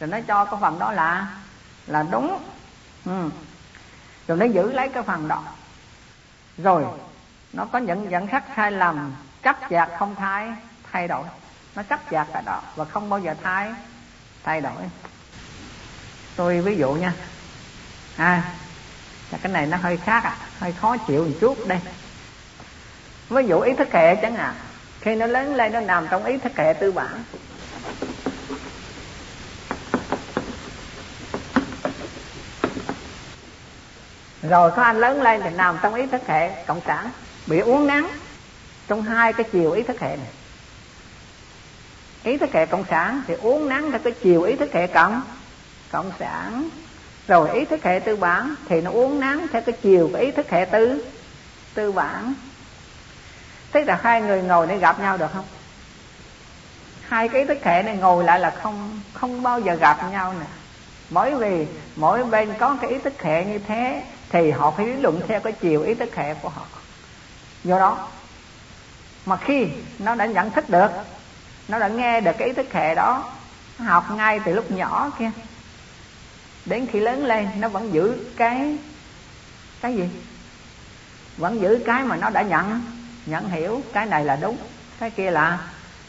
rồi nó cho cái phần đó là là đúng. Ừ. rồi nó giữ lấy cái phần đó. Rồi nó có những dẫn sắc sai lầm chấp chặt không thay thay đổi. Nó chấp chặt cái đó và không bao giờ thay thay đổi. Tôi ví dụ nha. À cái này nó hơi khác à, hơi khó chịu một chút đây ví dụ ý thức hệ chẳng hạn. Khi nó lớn lên, nó nằm trong ý thức hệ tư bản. Rồi có anh lớn lên thì nằm trong ý thức hệ cộng sản. Bị uống nắng trong hai cái chiều ý thức hệ này. Ý thức hệ cộng sản thì uống nắng theo cái chiều ý thức hệ cộng cộng sản. Rồi ý thức hệ tư bản thì nó uống nắng theo cái chiều của ý thức hệ tư tư bản thế là hai người ngồi để gặp nhau được không? Hai cái thức thể này ngồi lại là không không bao giờ gặp nhau nè. Bởi vì mỗi bên có cái ý thức hệ như thế, thì họ phải lý luận theo cái chiều ý thức hệ của họ. Do đó, mà khi nó đã nhận thức được, nó đã nghe được cái ý thức hệ đó nó học ngay từ lúc nhỏ kia, đến khi lớn lên nó vẫn giữ cái cái gì? Vẫn giữ cái mà nó đã nhận nhận hiểu, cái này là đúng, cái kia là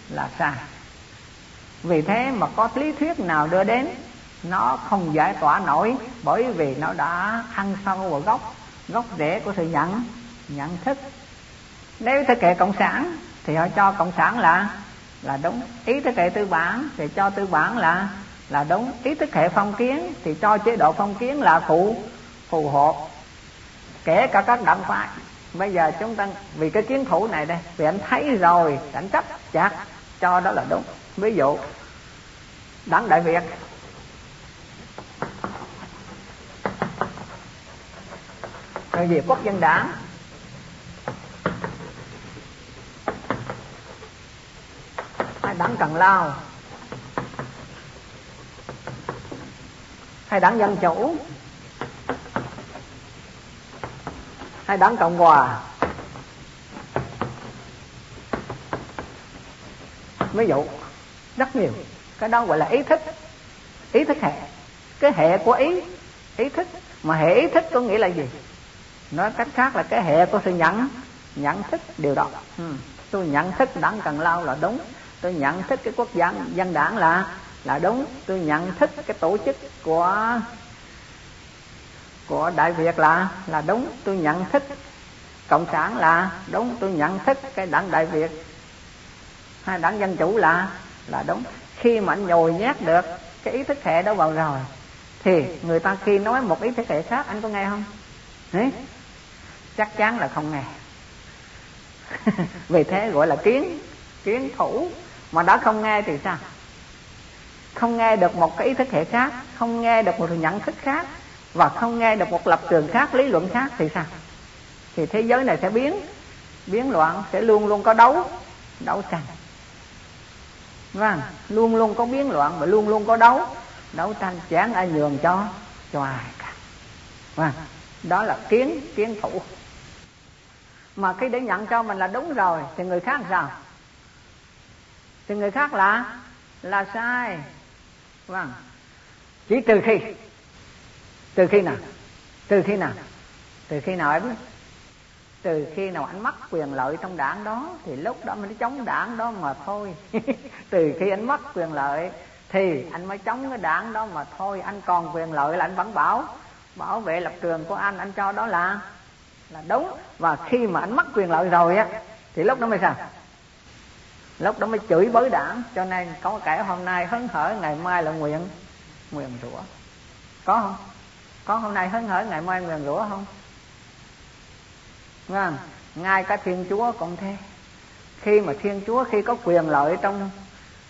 là sai. Vì thế mà có lý thuyết nào đưa đến, nó không giải tỏa nổi, bởi vì nó đã ăn sâu vào gốc gốc rễ của sự nhận nhận thức. Nếu thế kệ cộng sản, thì họ cho cộng sản là là đúng. Ý thức hệ tư bản, thì cho tư bản là là đúng. Ý thức hệ phong kiến, thì cho chế độ phong kiến là phụ, phù hộ kể cả các đảng phái bây giờ chúng ta, vì cái kiến thủ này đây, vì anh thấy rồi, anh chấp chặt, cho đó là đúng. Ví dụ đảng đại việt. Rồi việt quốc dân đảng. Hay đảng cần lao. Hay đảng dân chủ. Hay đảng cộng hòa. Ví dụ rất nhiều. Cái đó gọi là ý thức. Ý thức hệ. Cái hệ của ý. Ý thức. Mà hệ ý thức có nghĩa là gì? Nói cách khác là cái hệ của sự nhận. Nhận thức điều đó. Ừ. tôi nhận thức đảng cần lao là đúng. Tôi nhận thức cái quốc dân dân đảng là là đúng. Tôi nhận thức cái tổ chức của của đại việt là là đúng, tôi nhận thức cộng sản là, đúng, tôi nhận thức cái đảng đại việt. Hay đảng dân chủ là là đúng. Khi mà anh nhồi nhét được cái ý thức hệ đó vào rồi, thì người ta khi nói một ý thức hệ khác, anh có nghe không? Đấy. chắc chắn là không nghe. Vì thế gọi là kiến kiến thủ. Mà đã không nghe thì sao? Không nghe được một cái ý thức hệ khác, không nghe được một nhận thức khác và không nghe được một lập trường khác, lý luận khác thì sao? Thì thế giới này sẽ biến biến loạn, sẽ luôn luôn có đấu đấu tranh. Vâng luôn luôn có biến loạn và luôn luôn có đấu đấu tranh, chán ai nhường cho cho ai cả. Vâng đó là kiến kiến thủ. Mà khi để nhận cho mình là đúng rồi, thì người khác sao? Thì người khác là là sai. Vâng chỉ từ khi từ khi nào? Từ khi nào? Từ khi nào em, từ khi nào anh mất quyền lợi trong đảng đó thì lúc đó mới chống đảng đó mà thôi. Từ khi anh mất quyền lợi thì anh mới chống cái đảng đó mà thôi. Anh còn quyền lợi là anh vẫn bảo. Bảo vệ lập trường của anh anh cho đó là là đúng. Và khi mà anh mất quyền lợi rồi á thì lúc đó mới sao? Lúc đó mới chửi bới đảng. Cho nên có kẻ hôm nay hấn hở ngày mai là nguyện nguyện rủa. Có không? Con hôm nay hớn hở ngày mai nguyền rủa không? Vâng ngay cả thiên chúa cũng thế. Khi mà thiên chúa, khi có quyền lợi trong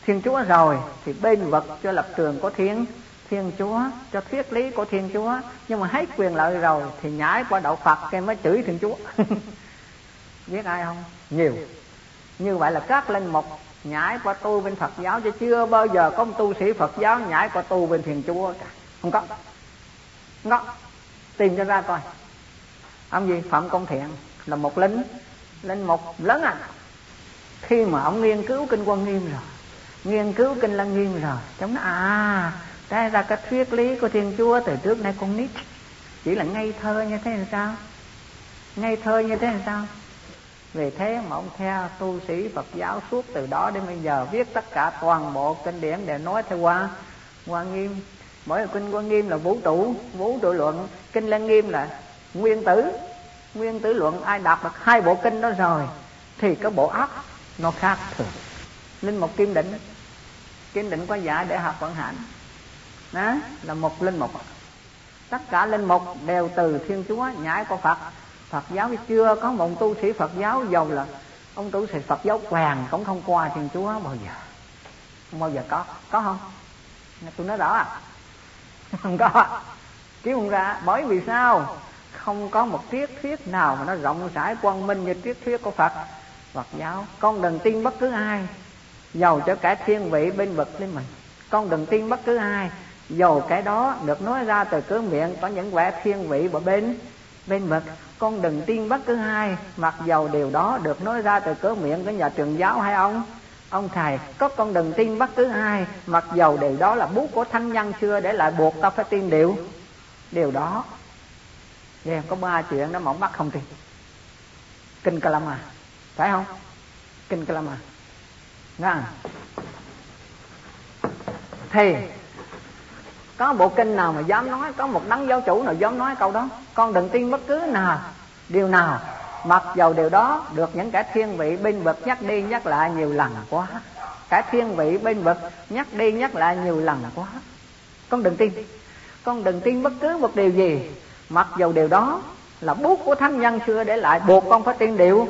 thiên chúa rồi, thì bên vật cho lập trường của thiên thiên chúa, cho thuyết lý của thiên chúa. Nhưng mà hết quyền lợi rồi, thì nhảy qua đạo phật cái mới chửi thiên chúa. Biết ai không? Nhiều. Như vậy là các linh mục nhảy qua tu bên phật giáo chứ chưa bao giờ có một tu sĩ phật giáo nhảy qua tu bên thiên chúa cả. Không có ngó tìm cho ra coi. Ông gì phạm công thiện là một lính linh mục lớn à. Khi mà ông nghiên cứu kinh quan nghiêm rồi, nghiên cứu kinh lăng nghiêm rồi, chúng nó à ra ra cái thuyết lý của thiên chúa từ trước nay con nít. Chỉ là ngây thơ như thế là sao? Ngây thơ như thế là sao? Vì thế mà ông theo tu sĩ Phật giáo suốt từ đó đến bây giờ viết tất cả toàn bộ kinh điển để nói theo qua qua nghiêm mỗi kinh quan nghiêm là vũ trụ vũ trụ luận. Kinh lăng nghiêm là nguyên tử. Nguyên tử luận, ai đọc được hai bộ kinh đó rồi, thì cái bộ óc nó khác thường. Linh mục kim định kim định có giả để học vận hạnh đó là một linh mục. Tất cả linh mục đều từ thiên chúa nhảy của phật. Phật giáo chưa có một tu sĩ phật giáo giàu là ông tu sĩ phật giáo quàng cũng không qua thiên chúa bao giờ. Không bao giờ có có không? Tôi nói rõ à? không có. Kiếm không ra, bởi vì sao? Không có một triết thuyết nào mà nó rộng rãi, quang minh như triết thuyết của phật. Phật giáo, con đừng tin bất cứ ai. Giàu cho cả thiên vị bên vực lên mình, con đừng tin bất cứ ai. Dầu cái đó được nói ra từ cửa miệng, có những vẻ thiên vị và bên bên vực, con đừng tin bất cứ ai. Mặc dầu điều đó được nói ra từ cửa miệng của nhà trường giáo hay ông ông thầy, có con đừng tin bất cứ ai, mặc dầu điều đó là bút của thanh nhân xưa để lại buộc ta phải tin điều. Điều đó, nghe có ba chuyện đó mà ông bắt không tin kinh ca lâm à phải không? Kinh ca lâm à. à. Thì, có bộ kinh nào mà dám nói, có một đấng giáo chủ nào dám nói câu đó? Con đừng tin bất cứ nào, điều nào mặc dầu điều đó được những kẻ thiên vị bên vực nhắc đi nhắc lại nhiều lần quá. Cái thiên vị bên vực nhắc đi nhắc lại nhiều lần quá. Con đừng tin. Con đừng tin bất cứ một điều gì. Mặc dầu điều đó là bút của thánh nhân xưa để lại buộc con phải tin điều.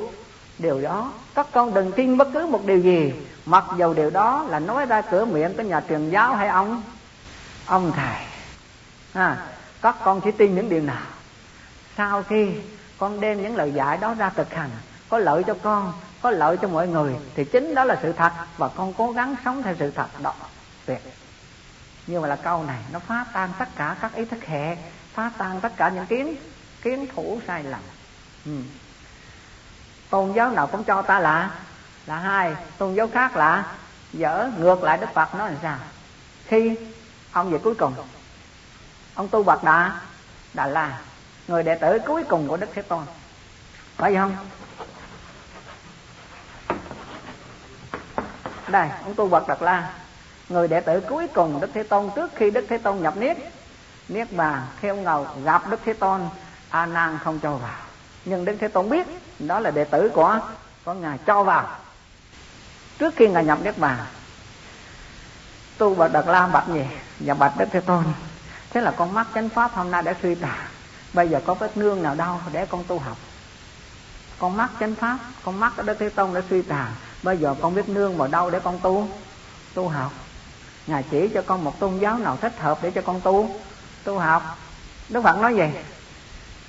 Điều đó các con đừng tin bất cứ một điều gì. Mặc dầu điều đó là nói ra cửa miệng của nhà truyền giáo hay ông? Ông thầy à, các con chỉ tin những điều nào? Sau khi con đem những lời dạy đó ra thực hành. Có lợi cho con, có lợi cho mọi người, thì chính đó là sự thật. Và con cố gắng sống theo sự thật đó. Tuyệt. Như vậy là câu này, nó phá tan tất cả các ý thức hệ, phá tan tất cả những kiến kiến thủ sai lầm. Ừ. tôn giáo nào cũng cho ta là là hai. Tôn giáo khác là, dở ngược lại đức phật nói là sao? Khi ông về cuối cùng, ông tu bạc đà đà la người đệ tử cuối cùng của đức thế tôn. Phải không? Đây, ông tu bậc đạt la. Người đệ tử cuối cùng đức thế tôn trước khi đức thế tôn nhập niết. Niết bàn khi ông ngầu, gặp đức thế tôn, a nan không cho vào. Nhưng đức thế tôn biết, đó là đệ tử của của ngài cho vào. Trước khi ngài nhập niết bàn, tu bậc đạt la bạch gì và bạch đức thế tôn. Thế là con mắt chánh pháp hôm nay đã suy tàn bây giờ có vết nương nào đau, để con tu học. Con mắt chánh pháp, con mắt ở đức thế tôn đã suy tàn bây giờ con biết nương vào đâu để con tu? Tu học. Ngài chỉ cho con một tôn giáo nào thích hợp để cho con tu. Tu học. Đức phật nói gì?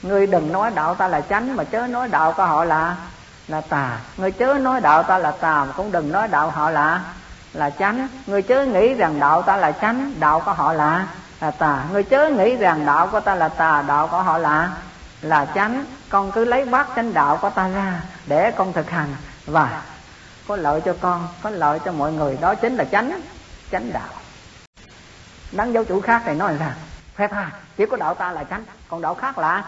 Ngươi đừng nói đạo ta là chánh, mà chớ nói đạo của họ là là tà. Ngươi chớ nói đạo ta là tà, mà cũng đừng nói đạo họ là là chánh. Ngươi chớ nghĩ rằng đạo ta là chánh, đạo của họ là là tà. Ngươi chớ nghĩ rằng đạo của ta là tà, đạo của họ là là chánh. Con cứ lấy bát chánh đạo của ta ra để con thực hành. Và có lợi cho con, có lợi cho mọi người. Đó chính là chánh chánh đạo. Đáng giáo chủ khác thì nói rằng phép ha, chỉ có đạo ta là chánh, còn đạo khác là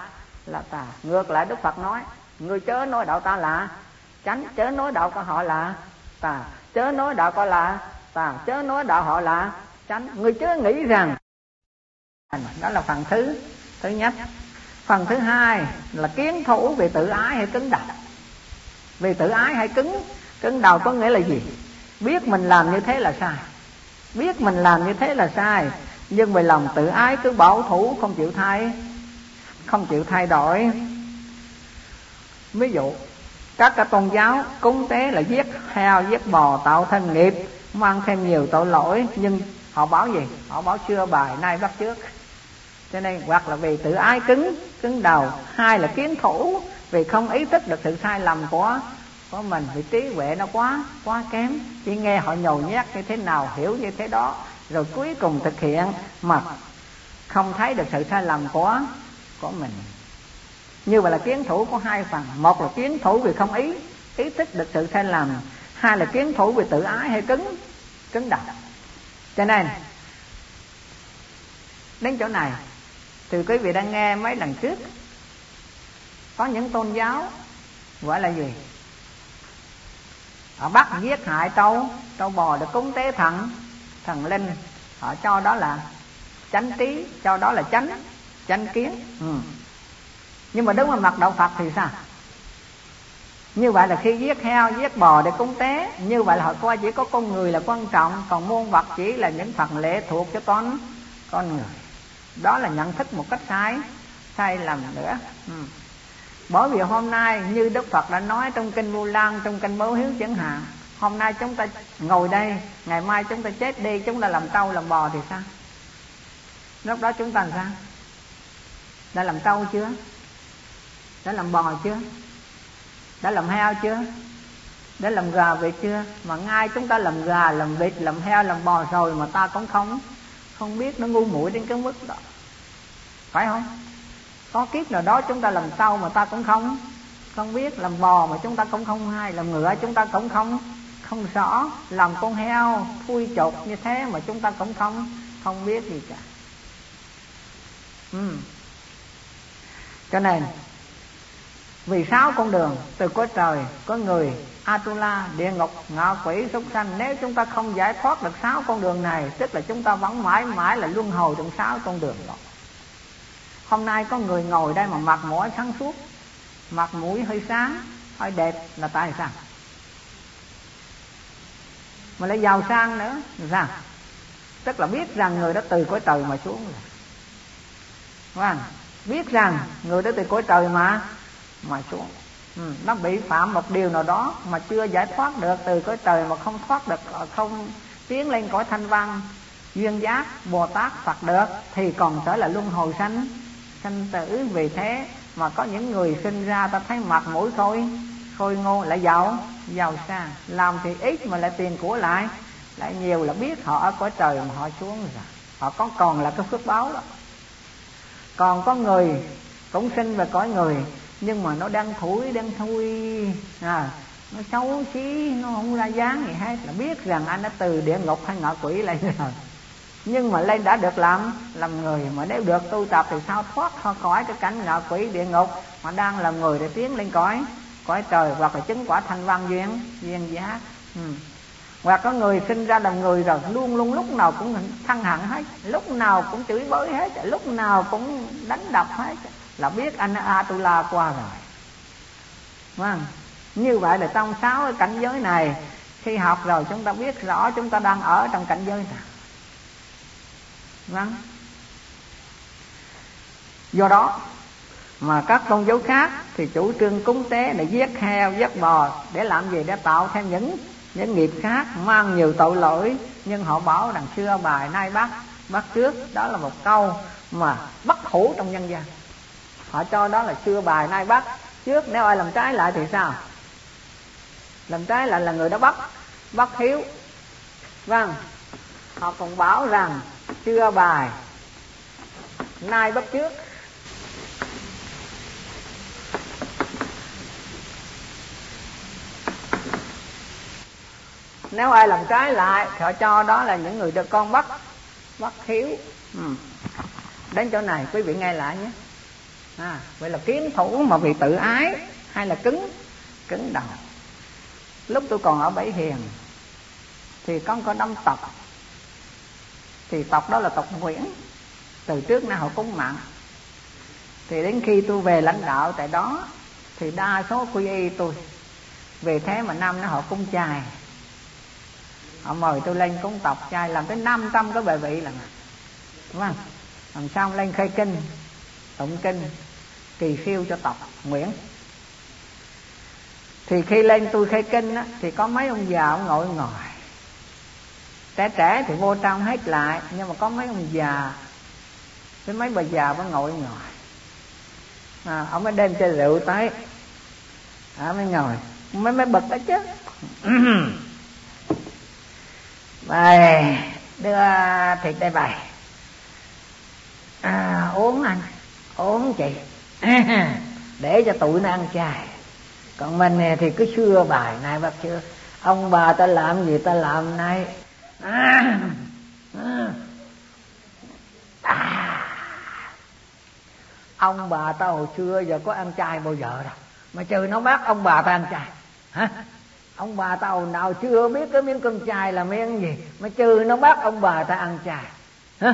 là tà. Ngược lại đức phật nói, người chớ nói đạo ta là chánh, chớ nói đạo của họ là tà. Chớ nói đạo của là tà, chớ nói đạo họ là chánh. Người chớ nghĩ rằng đó là phần thứ thứ nhất. Phần thứ hai là kiến thủ về tự ái hay cứng đầu. Vì tự ái hay cứng cứng đầu có nghĩa là gì? Biết mình làm như thế là sai. Biết mình làm như thế là sai, nhưng vì lòng tự ái cứ bảo thủ, không chịu thay, không chịu thay đổi. Ví dụ, các cái tôn giáo cúng tế là giết heo, giết bò, tạo thêm nghiệp, mang thêm nhiều tội lỗi, nhưng họ báo gì? Họ báo chưa bài, nay bắt trước cho nên, hoặc là vì tự ái cứng cứng đầu. Hai là kiến thủ. Vì không ý thức được sự sai lầm của của mình. Vì trí huệ nó quá quá kém. Chỉ nghe họ nhồi nhét như thế nào, hiểu như thế đó. Rồi cuối cùng thực hiện mà không thấy được sự sai lầm của của mình. Như vậy là kiến thủ có hai phần. Một là kiến thủ vì không ý ý thức được sự sai lầm. Hai là kiến thủ vì tự ái hay cứng cứng đầu. Cho nên, đến chỗ này thì quý vị đang nghe mấy lần trước, có những tôn giáo gọi là gì? Họ bắt giết hại trâu trâu bò để cúng tế thần thần linh. Họ cho đó là chánh trí, cho đó là chánh chánh kiến. Ừ. Nhưng mà đứng là mặt đạo phật thì sao? Như vậy là khi giết heo, giết bò để cúng tế, như vậy là họ coi chỉ có con người là quan trọng, còn muôn vật chỉ là những phần lệ thuộc cho con con người đó là nhận thức một cách sai sai lầm nữa. Ừ. bởi vì hôm nay như đức phật đã nói trong kinh vu lan, trong kinh Bố hiếu chẳng hạn, hôm nay chúng ta ngồi đây, ngày mai chúng ta chết đi, chúng ta làm trâu làm bò thì sao? Lúc đó chúng ta làm sao? Đã làm trâu chưa? Đã làm bò chưa? Đã làm heo chưa? Đã làm gà vịt chưa? Mà ngay chúng ta làm gà, làm vịt, làm heo, làm bò rồi mà ta cũng không không biết nó ngu muội đến cái mức đó. Phải không? Có kiếp nào đó chúng ta làm sao mà ta cũng không? Không biết làm bò mà chúng ta cũng không hay, làm ngựa chúng ta cũng không. Không rõ, làm con heo thui chột như thế mà chúng ta cũng không. Không biết gì cả. Ừ. cho nên, vì sáu con đường, từ có trời có người Atula, địa ngục, ngạ quỷ, súc sanh. Nếu chúng ta không giải thoát được sáu con đường này Tức là chúng ta vẫn mãi mãi là luân hồi trong sáu con đường đó. Hôm nay có người ngồi đây mà mặt mũi sáng suốt Mặt mũi hơi sáng, hơi đẹp là tại sao? Mà lại giàu sang nữa là sao? Tức là biết rằng người đó từ cõi trời mà xuống rồi. Vâng, biết rằng người đó từ cõi trời mà mà xuống ừ, nó bị phạm một điều nào đó mà chưa giải thoát được từ cõi trời mà không thoát được không tiến lên cõi thanh văn duyên giác bồ tát phật được thì còn trở là luân hồi sanh. Sanh tử vì thế mà có những người sinh ra ta thấy mặt mũi khôi khôi ngô lại giàu giàu sang. Làm thì ít mà lại tiền của lại lại nhiều là biết họ ở cõi trời mà họ xuống rồi. Họ có còn là cái phước báo đó. Còn có người cũng sinh về cõi người nhưng mà nó đang thổi đang thui. À nó xấu xí, nó không ra dáng gì hết. Là biết rằng anh đã từ địa ngục hay ngạ quỷ lên rồi. Nhưng mà lên đã được làm làm người mà nếu được tu tập thì sao thoát khỏi cái cảnh ngạ quỷ địa ngục mà đang làm người để tiến lên cõi cõi trời hoặc là chứng quả thanh văn duyên duyên giác ừ. hoặc có người sinh ra làm người rồi, luôn luôn lúc nào cũng thăng hẳn hết, lúc nào cũng chửi bới hết, lúc nào cũng đánh đập hết là biết anh Atula qua rồi. Vâng như vậy là trong sáu cái cảnh giới này, khi học rồi chúng ta biết rõ chúng ta đang ở trong cảnh giới nào. Vâng do đó mà các tôn giáo khác thì chủ trương cúng tế để giết heo, giết bò để làm gì? Để tạo thêm những những nghiệp khác, mang nhiều tội lỗi. Nhưng họ bảo rằng xưa bài nay bắt bắt trước. Đó là một câu mà bất hủ trong nhân gian họ cho đó là xưa bài nay bắt. Trước nếu ai làm trái lại thì sao? Làm trái lại là người đó bắt bắt hiếu. Vâng họ còn bảo rằng xưa bài, nay bắt trước. Nếu ai làm trái lại thì họ cho đó là những người được con bắt bắt hiếu. Ừ. đến chỗ này, quý vị nghe lại nhé à, vậy là kiến thủ mà vì tự ái hay là cứng cứng đầu? Lúc tôi còn ở bảy hiền thì con có năm tộc. Thì tộc đó là tộc nguyễn. Từ trước nay họ cúng mạng. Thì đến khi tôi về lãnh đạo tại đó thì đa số quy y tôi về thế mà năm nó họ cúng chài. Họ mời tôi lên cúng tộc chài làm tới 500 cái bài vị là đúng không? Làm sao lên khai kinh tụng kinh kỳ phiêu cho tộc Nguyễn thì khi lên tôi khai kinh á, thì có mấy ông già ông ngồi ngồi. Trẻ trẻ thì vô trong hết lại nhưng mà có mấy ông già với mấy bà già mới ngồi ngồi. à, ông mới đem chai rượu tới. À, mới ngồi. Mới mới bật đó chứ. Bài đưa thịt đây bài. À, uống anh. Uống chị. để cho tụi nó ăn chay. Còn mình nè thì cứ xưa bài này bác chưa? Ông bà ta làm gì ta làm nay? À, à, à, ông bà ta hồi xưa giờ có ăn chay bao giờ đâu. Mà trừ nó bắt ông bà ta ăn chay. Hả? Ông bà ta hồi nào chưa biết cái miếng cơm chay là miếng gì. Mà trừ nó bắt ông bà ta ăn chay. Hả?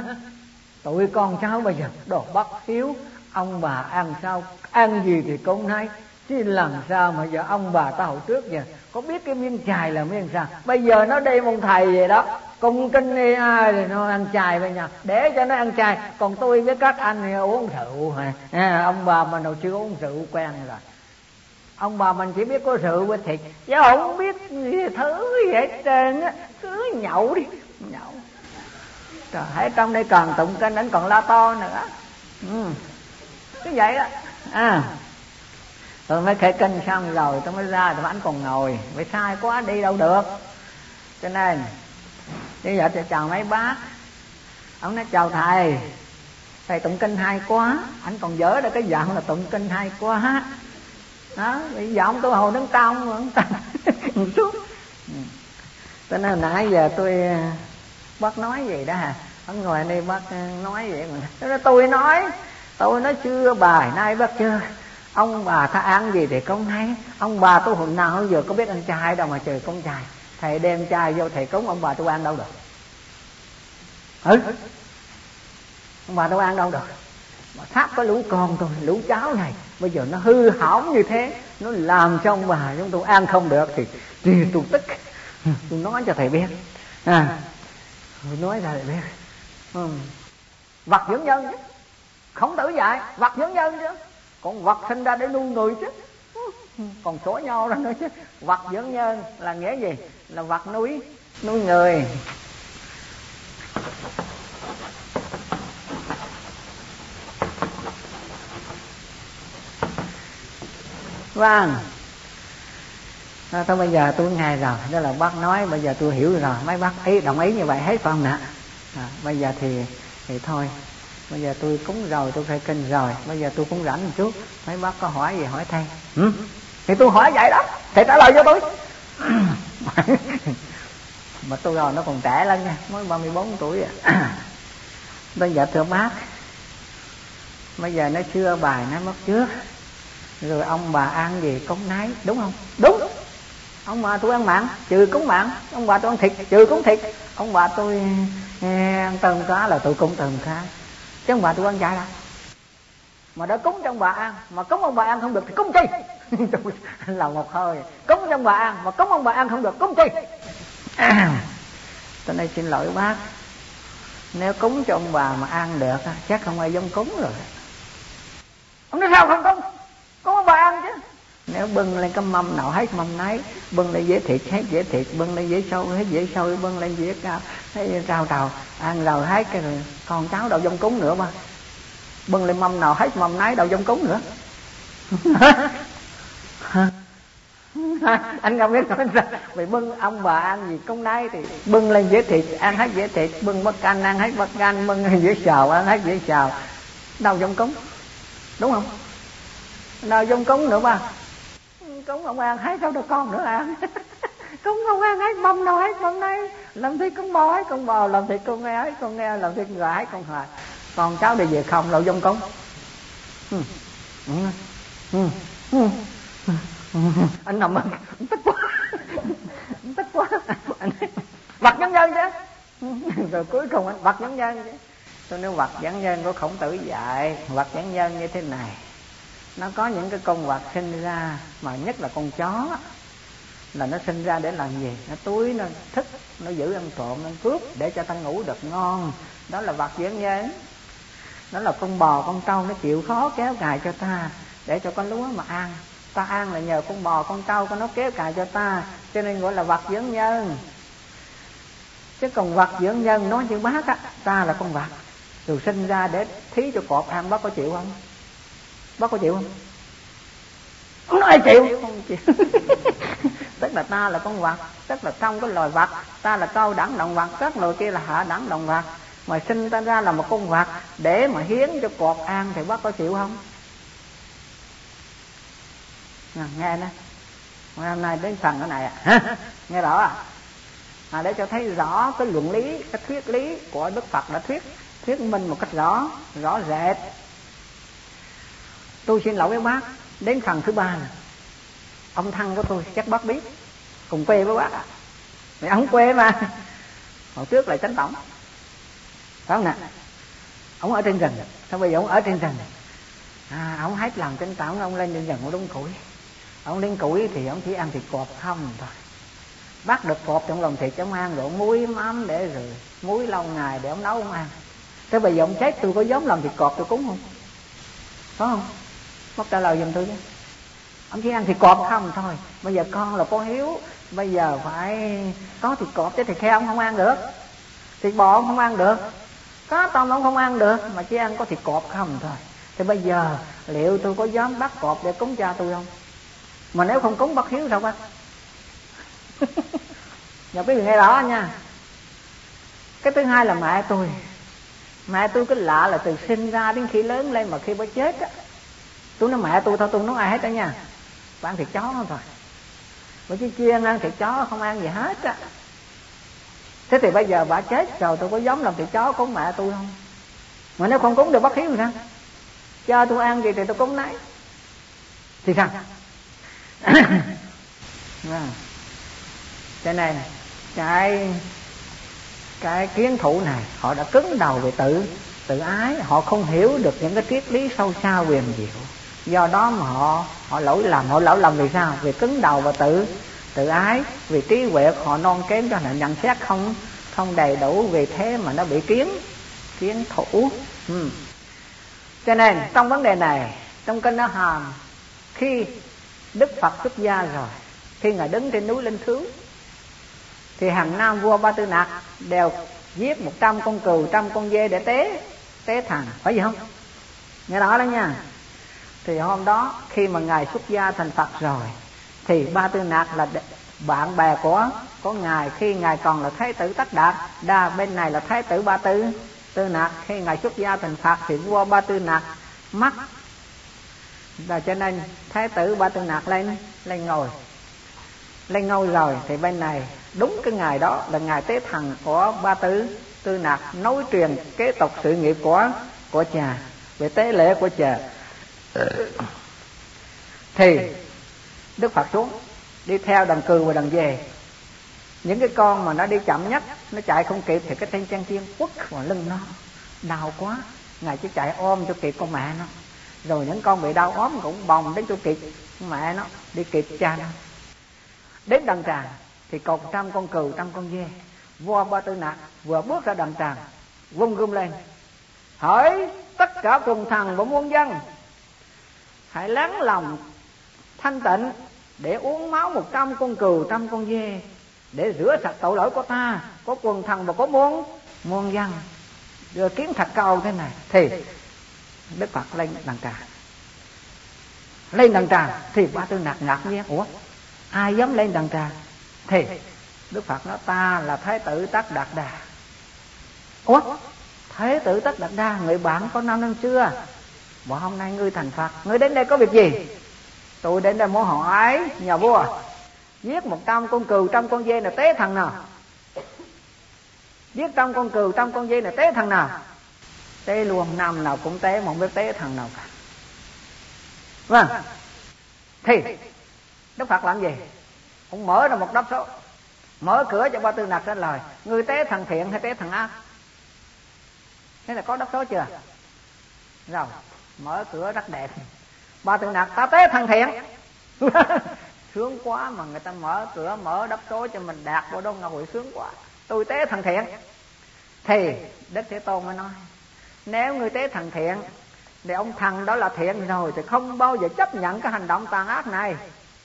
Tụi con cháu bây giờ đồ bất hiếu ông bà ăn sao? Ăn gì thì cũng thấy chứ làm sao mà giờ ông bà ta hồi trước giờ có biết cái miếng chài là miếng sao? Bây giờ nó đây ông thầy vậy đó. Cung kinh đi ai thì nó ăn chài bây giờ để cho nó ăn chài. Còn tôi với các anh thì uống rượu hả? À, ông bà mình đầu chưa uống rượu quen rồi. Ông bà mình chỉ biết có rượu với thịt. Chứ không biết gì thứ gì hết trơn á. Cứ nhậu đi nhậu. Trời hãy trong đây còn tụng kinh đến còn la to nữa. Ừ cứ vậy đó. À. Tôi mới khởi kinh xong rồi, tôi mới ra, tôi anh còn ngồi. Vì sai quá, đi đâu được? Cho nên bây giờ tôi chào mấy bác. Ông nói, chào thầy thầy tụng kinh hay quá. Anh còn dở được cái giọng là tụng kinh hay quá. Đó, bây giờ ông tôi hồi đứng cao mà ông xuống. Ừ. Cho nên nãy giờ tôi, bác nói gì đó hả? Ông ngồi đây bác nói vậy mà. Tôi nói tôi nói chưa bài nay bác chưa? Ông bà tha ăn gì thì không thấy. Ông bà tôi hồi nào giờ có biết ăn chay đâu mà trời con chay thầy đem chay vô, thầy cúng ông bà tôi ăn đâu được? Ừ? Ông bà tôi ăn đâu được? Mà sắp có lũ con tôi, lũ cháu này. Bây giờ nó hư hỏng như thế. Nó làm cho ông bà chúng tôi ăn không được thì thì tôi tức. Tôi nói cho thầy biết. À tôi nói cho thầy biết. Ừ. vật dưỡng nhân chứ không tử dạy vật dưỡng nhân chứ. Còn vật sinh ra để nuôi người chứ. Còn số nhau ra nữa chứ. Vật dưỡng nhân là nghĩa gì? Là vật nuôi nuôi người. Vâng. À, thôi bây giờ tôi nghe rồi đó là bác nói bây giờ tôi hiểu rồi. Mấy bác ý đồng ý như vậy hết phải không nè. À, bây giờ thì thì thôi bây giờ tôi cúng rồi tôi phải kinh rồi. Bây giờ tôi cũng rảnh một chút mấy bác có hỏi gì hỏi thầy ừ? thì tôi hỏi vậy đó. Thầy trả lời cho tôi. Mà tôi rồi nó còn trẻ lắm nha. Mới 34 tuổi à. bây giờ thưa bác bây giờ nó chưa bài nó mất trước. Rồi ông bà ăn gì cúng nấy đúng không? Đúng. Ông bà tôi ăn mặn trừ cúng mặn. Ông bà tôi ăn thịt trừ cúng thịt. Ông bà tôi eh, ăn tôm cá là tôi cúng tôm cá chứ ông bà tôi ăn chay đâu mà đã cúng cho ông bà ăn mà cúng ông bà ăn không được thì cúng chi? Là một hơi. Cúng cho ông bà ăn mà cúng ông bà ăn không được cúng chi? À, tôi đây xin lỗi bác. Nếu cúng cho ông bà mà ăn được chắc không ai giống cúng rồi. Ông nói sao không cúng? Cúng ông bà ăn chứ nếu bưng lên cái mâm nào hết mâm nấy, bưng lên dễ thịt hết dễ thịt, bưng lên dễ sâu hết dễ sâu bưng lên dễ cao, thấy rau trào ăn rồi hết cái rồi, còn cháu đậu dông cúng nữa mà. Bưng lên mâm nào hết mâm nấy đậu dông cúng nữa. Anh không biết nói ra vì bưng ông bà ăn gì cúng nấy thì bưng lên dễ thịt, ăn hết dễ thịt, bưng bát canh, ăn hết bát canh, bưng dễ xào, ăn hết dễ xào. Đâu dông cúng, đúng không? Nào dông cúng nữa mà cúng ông ăn hái đâu được con nữa ăn cúng ông ăn hết mâm nào hết mâm nay làm thịt con bò hết con bò, làm thịt con nghe hết con nghe, làm thịt gà hết con hài. Còn cháu đi về không đâu dông cúng anh nằm anh tức quá. Anh tức quá. Anh vặt nhân nhân chứ. Rồi cuối cùng anh vặt nhân nhân chứ. Tôi nói vặt nhân nhân của khổng tử dạy, vặt nhân nhân như thế này nó có những cái con vật sinh ra, mà nhất là con chó là nó sinh ra để làm gì? Nó túi, nó thích nó giữ ăn trộm ăn cướp để cho ta ngủ được ngon. Đó là vật dưỡng nhân đó là con bò, con trâu, nó chịu khó kéo cài cho ta để cho con lúa mà ăn. Ta ăn là nhờ con bò, con trâu con nó kéo cài cho ta, cho nên gọi là vật dưỡng nhân. Chứ còn vật dưỡng nhân nói chữ bác á, ta là con vật rồi sinh ra để thí cho cọp ăn, bác có chịu không? Bác có chịu không? Không nói chịu? Không chịu. Tức là ta là con vật tức là trong cái loài vật. Ta là cao đẳng động vật các loài kia là hạ đẳng động vật. Mà sinh ta ra là một con vật để mà hiến cho cọp ăn thì bác có chịu không? À, nghe nè. Hôm nay đến phần cái này à. Nghe rõ à? à để cho thấy rõ cái luận lý cái thuyết lý của đức phật đã thuyết thuyết minh một cách rõ rõ rệt tôi xin lỗi với bác. Đến phần thứ ba là ông thân của tôi, chắc bác biết. Cùng quê với bác ạ à. ông quê mà. Hồi trước là tránh tổng. Phải không nè? Ông ở trên rừng. Sao bây giờ ông ở trên rừng? À ông hết làm tránh tổng, ông lên trên rừng, ông đúng củi. Ông lên củi thì ông chỉ ăn thịt cọp không thôi. Bắt được cọp trong lòng thịt, ông ăn rồi muối mắm để rồi muối lâu ngày để ông nấu ông ăn. Thế bây giờ ông chết, tôi có giống làm thịt cọp tôi cúng không? Có không? Bác trả lời giùm tôi nhé, ông chỉ ăn thịt cọp không thôi. Bây giờ con là con hiếu. Bây giờ phải có thịt cọp chứ thịt heo ông không ăn được. Thịt bò ông không ăn được. Có tôm ông không ăn được. Mà chỉ ăn có thịt cọp không thôi. Thì bây giờ liệu tôi có dám bắt cọp để cúng cha tôi không? Mà nếu không cúng bắt hiếu sao bác? Nhà quý vị nghe rõ nha. Cái thứ hai là mẹ tôi. Mẹ tôi cứ lạ là từ sinh ra đến khi lớn lên mà khi bà chết á tôi nói mẹ tôi thôi, tôi nói ai hết đó nha. Tôi ăn thịt chó không thôi. Mà chứ chuyên ăn thịt chó không ăn gì hết á. Thế thì bây giờ bà chết rồi, tôi có giống làm thịt chó cúng mẹ tôi không? Mà nếu không cúng được bất hiếu thì sao? Cho tôi ăn gì thì tôi cúng nấy. Thì sao? À. cho nên cái cái kiến thủ này, họ đã cứng đầu về tự tự ái. Họ không hiểu được những cái triết lý sâu xa quyền diệu do đó mà họ họ lỗi lầm, họ lỗi lầm vì sao? Vì cứng đầu và tự tự ái, vì trí huệ họ non kém cho nên nhận xét không không đầy đủ vì thế mà nó bị kiến kiến thủ. Ừ. cho nên, trong vấn đề này, trong kinh nó hàm, khi đức phật xuất gia rồi, khi ngài đứng trên núi linh thứ thì hàng năm vua ba tư nặc đều giết một trăm con cừu, trăm con dê để tế tế thần phải gì không? Nghe rõ đó nha thì hôm đó, khi mà ngài xuất gia thành phật rồi, thì ba tư nặc là bạn bè của của ngài. Khi ngài còn là thái tử tất đạt, đa bên này là thái tử ba tư tư nặc khi ngài xuất gia thành phật thì vua ba tư nặc mất và cho nên thái tử ba tư nặc lên lên ngồi. Lên ngôi rồi thì bên này, đúng cái ngày đó là ngày tế thần của ba tư tư nặc nối truyền kế tục sự nghiệp của của cha về tế lễ của cha thì, đức phật xuống, đi theo đàn cừu và đàn dê những cái con mà nó đi chậm nhất, nó chạy không kịp thì cái tên trang chiên quất vào lưng nó. Đau quá, ngài chỉ chạy ôm cho kịp con mẹ nó. Rồi những con bị đau ốm cũng bồng đến cho kịp mẹ nó, đi kịp cha nó. Đến đằng tràng thì còn trăm con cừu trăm con dê, vua ba tư nạc vừa bước ra đằng tràng, vung gươm lên hỏi tất cả cùng thần và muôn dân hãy lắng lòng thanh tịnh để uống máu một trăm con cừu, trăm con dê để rửa sạch tội lỗi của ta, có quần thần và có muôn muôn dân. Rồi kiến thật cao thế này thì đức phật lên đằng trà lên đằng trà thì ba tư nạc ngạc nhiên ủa, ai dám lên đằng trà thì đức phật nói ta là thái tử tất đạt đà. Ủa thái tử tất đạt đa người bạn có năm năm chưa? Bộ hôm nay ngươi thành phật, ngươi đến đây có việc gì? Tôi đến đây muốn hỏi nhà vua. Giết một trăm con cừu trăm con dê là tế thằng nào? Giết trăm con cừu trăm con dê là tế thằng nào? Tế luôn năm nào cũng tế, mà không biết tế thằng nào cả. Vâng. Thì, đức phật làm gì? Ông mở ra một đốc số. Mở cửa cho ba tư nặc ra lời người tế thằng thiện hay tế thằng ác? Thế là có đốc số chưa? Rồi mở cửa rất đẹp. Ba tư nặc ta tế thằng thiện. Sướng quá mà người ta mở cửa mở đốc số cho mình đạt vô đó ngồi sướng quá. Tôi tế thằng thiện. Thì đức thế tôn mới nói nếu người tế thằng thiện thì ông thằng đó là thiện rồi thì không bao giờ chấp nhận cái hành động tàn ác này.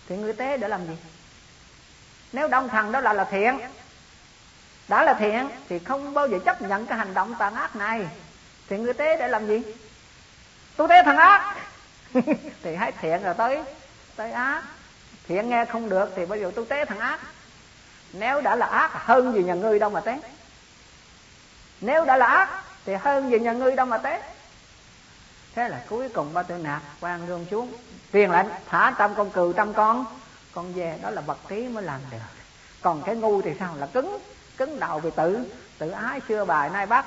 Thì người tế để làm gì? Nếu đông thần đó là là thiện đã là thiện thì không bao giờ chấp nhận cái hành động tàn ác này. Thì người tế để làm gì tôi thấy thằng ác. Thì hãy thiện rồi tới tới ác. Thiện nghe không được thì bây giờ tôi tế thằng ác. Nếu đã là ác, hơn gì nhà ngươi đâu mà tế nếu đã là ác, thì hơn gì nhà ngươi đâu mà tế thế là cuối cùng ba tư nạp quan rương xuống. Truyền lệnh, thả trăm con cừu, trăm con. Con dê đó là bậc trí mới làm được. Còn cái ngu thì sao? Là cứng cứng đầu vì tự tự ái xưa bài nay bắt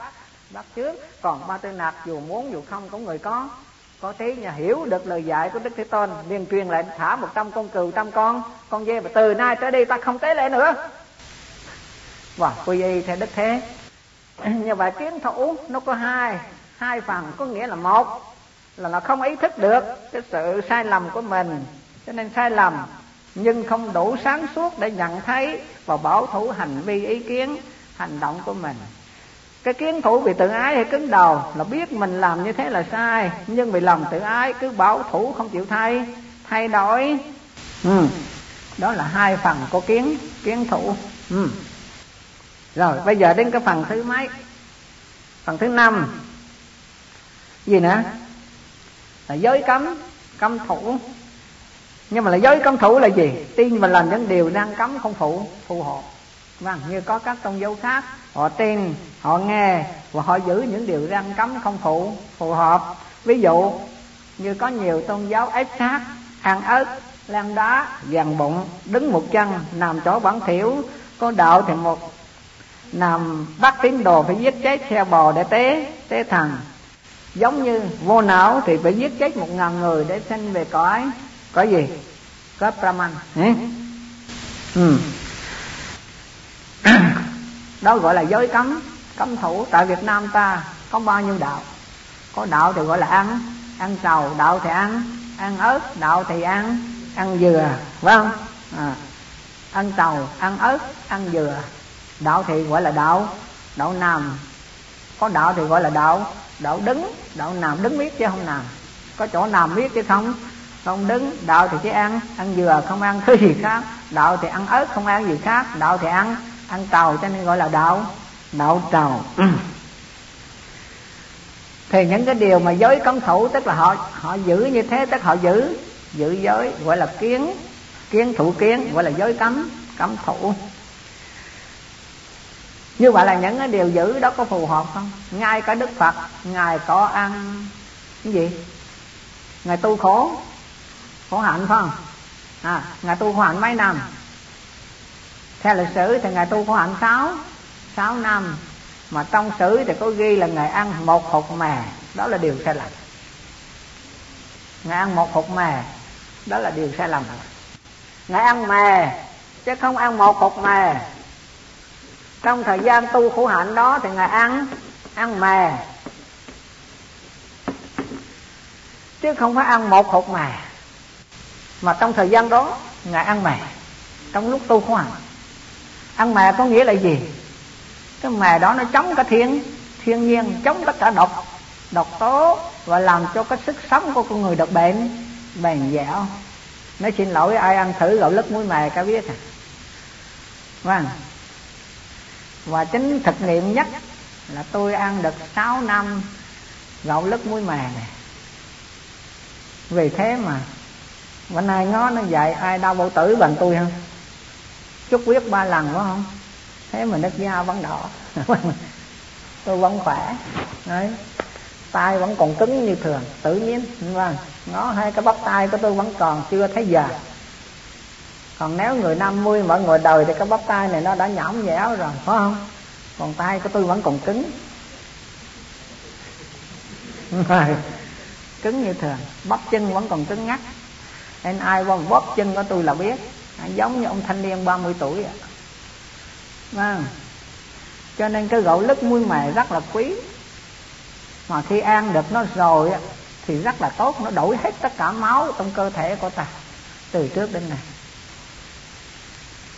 bắt trước còn ba tư nạp dù muốn dù không cũng người có có trí nhà hiểu được lời dạy của đức thế tôn, liền truyền lệnh thả một trăm con cừu, trăm con con dê, và từ nay tới đi ta không tế lễ nữa. Và quy y theo đức thế. Như vậy kiến thủ nó có hai hai phần, có nghĩa là một, là nó không ý thức được cái sự sai lầm của mình. Cho nên sai lầm, nhưng không đủ sáng suốt để nhận thấy và bảo thủ hành vi ý kiến, hành động của mình cái kiến thủ vì tự ái hay cứng đầu là biết mình làm như thế là sai. Nhưng vì lòng tự ái cứ bảo thủ không chịu thay thay đổi. Ừ. đó là hai phần của kiến kiến thủ. Ừ. rồi, bây giờ đến cái phần thứ mấy? Phần thứ năm. Gì nữa? Là giới cấm cấm thủ. Nhưng mà là giới cấm thủ là gì? Tin và làm những điều đang cấm không phụ phù hộ vâng như có các tôn giáo khác, họ tin, họ nghe và họ giữ những điều răn cấm không phụ phù hợp. Ví dụ, như có nhiều tôn giáo ép sát ăn ớt lan đá dàn bụng, đứng một chân, nằm chỗ bản thiểu có đạo thì một, nằm bắt tín đồ phải giết chết theo bò để tế tế thần. Giống như vô não thì phải giết chết một ngàn người để sinh về cõi. Có gì? Có brahman. Ừ đó gọi là giới cấm cấm thủ. Tại việt nam ta có bao nhiêu đạo? Có đạo thì gọi là ăn ăn sầu đạo thì ăn ăn ớt đạo thì ăn ăn dừa phải không? À, ăn sầu ăn ớt ăn dừa. Đạo thì gọi là đạo đạo nằm. Có đạo thì gọi là đạo đạo đứng. Đạo nằm đứng biết chứ không nằm. Có chỗ nằm biết chứ không? Không đứng. Đạo thì chỉ ăn ăn dừa không ăn thứ gì khác. Đạo thì ăn ớt không ăn gì khác. Đạo thì ăn ăn tàu cho nên gọi là đạo đạo trầu ừ. thì những cái điều mà giới cấm thủ tức là họ họ giữ như thế, tức họ giữ giữ giới, gọi là kiến kiến thủ kiến, gọi là giới cấm cấm thủ như vậy là những cái điều giữ đó có phù hợp không? Ngay cả đức phật, ngài có ăn cái gì? Ngài tu khổ khổ hạnh phải không? À ngài tu khổ hạnh mấy năm? Theo lịch sử thì ngài tu khổ hạnh sáu sáu năm. Mà trong sử thì có ghi là ngài ăn một hột mè. Đó là điều sai lầm. Ngài ăn một hột mè, đó là điều sai lầm. Ngài ăn mè, chứ không ăn một hột mè. Trong thời gian tu khổ hạnh đó thì ngài ăn ăn mè. Chứ không phải ăn một hột mè. Mà trong thời gian đó ngài ăn mè. Trong lúc tu khổ hạnh ăn mè có nghĩa là gì? Cái mè đó nó chống cả thiên thiên nhiên, chống tất cả độc độc tố, và làm cho cái sức sống của con người được bệnh, bền dẻo. Nói xin lỗi ai ăn thử gạo lứt muối mè cả biết à. Vâng. Và chính thực nghiệm nhất là tôi ăn được 6 năm gạo lứt muối mè này. Vì thế mà, bữa nay ngó nó dạy ai đau bao tử bằng tôi không? Chút huyết ba lần phải không? Thế mà nước da vẫn đỏ. Tôi vẫn khỏe. Đấy. Tay vẫn còn cứng như thường tự nhiên. Vâng. Ngó hai cái bắp tay của tôi vẫn còn chưa thấy già còn nếu người 50 mọi người đời thì cái bắp tay này nó đã nhõm nhẽo rồi phải không? Còn tay của tôi vẫn còn cứng. Vâng. Cứng như thường. Bắp chân vẫn còn cứng ngắt, nên ai qua bóp chân của tôi là biết. À, giống như ông thanh niên 30 tuổi à. vâng cho nên cái gạo lứt muối mè rất là quý. Mà khi ăn được nó rồi thì rất là tốt, nó đổi hết tất cả máu trong cơ thể của ta, từ trước đến nay.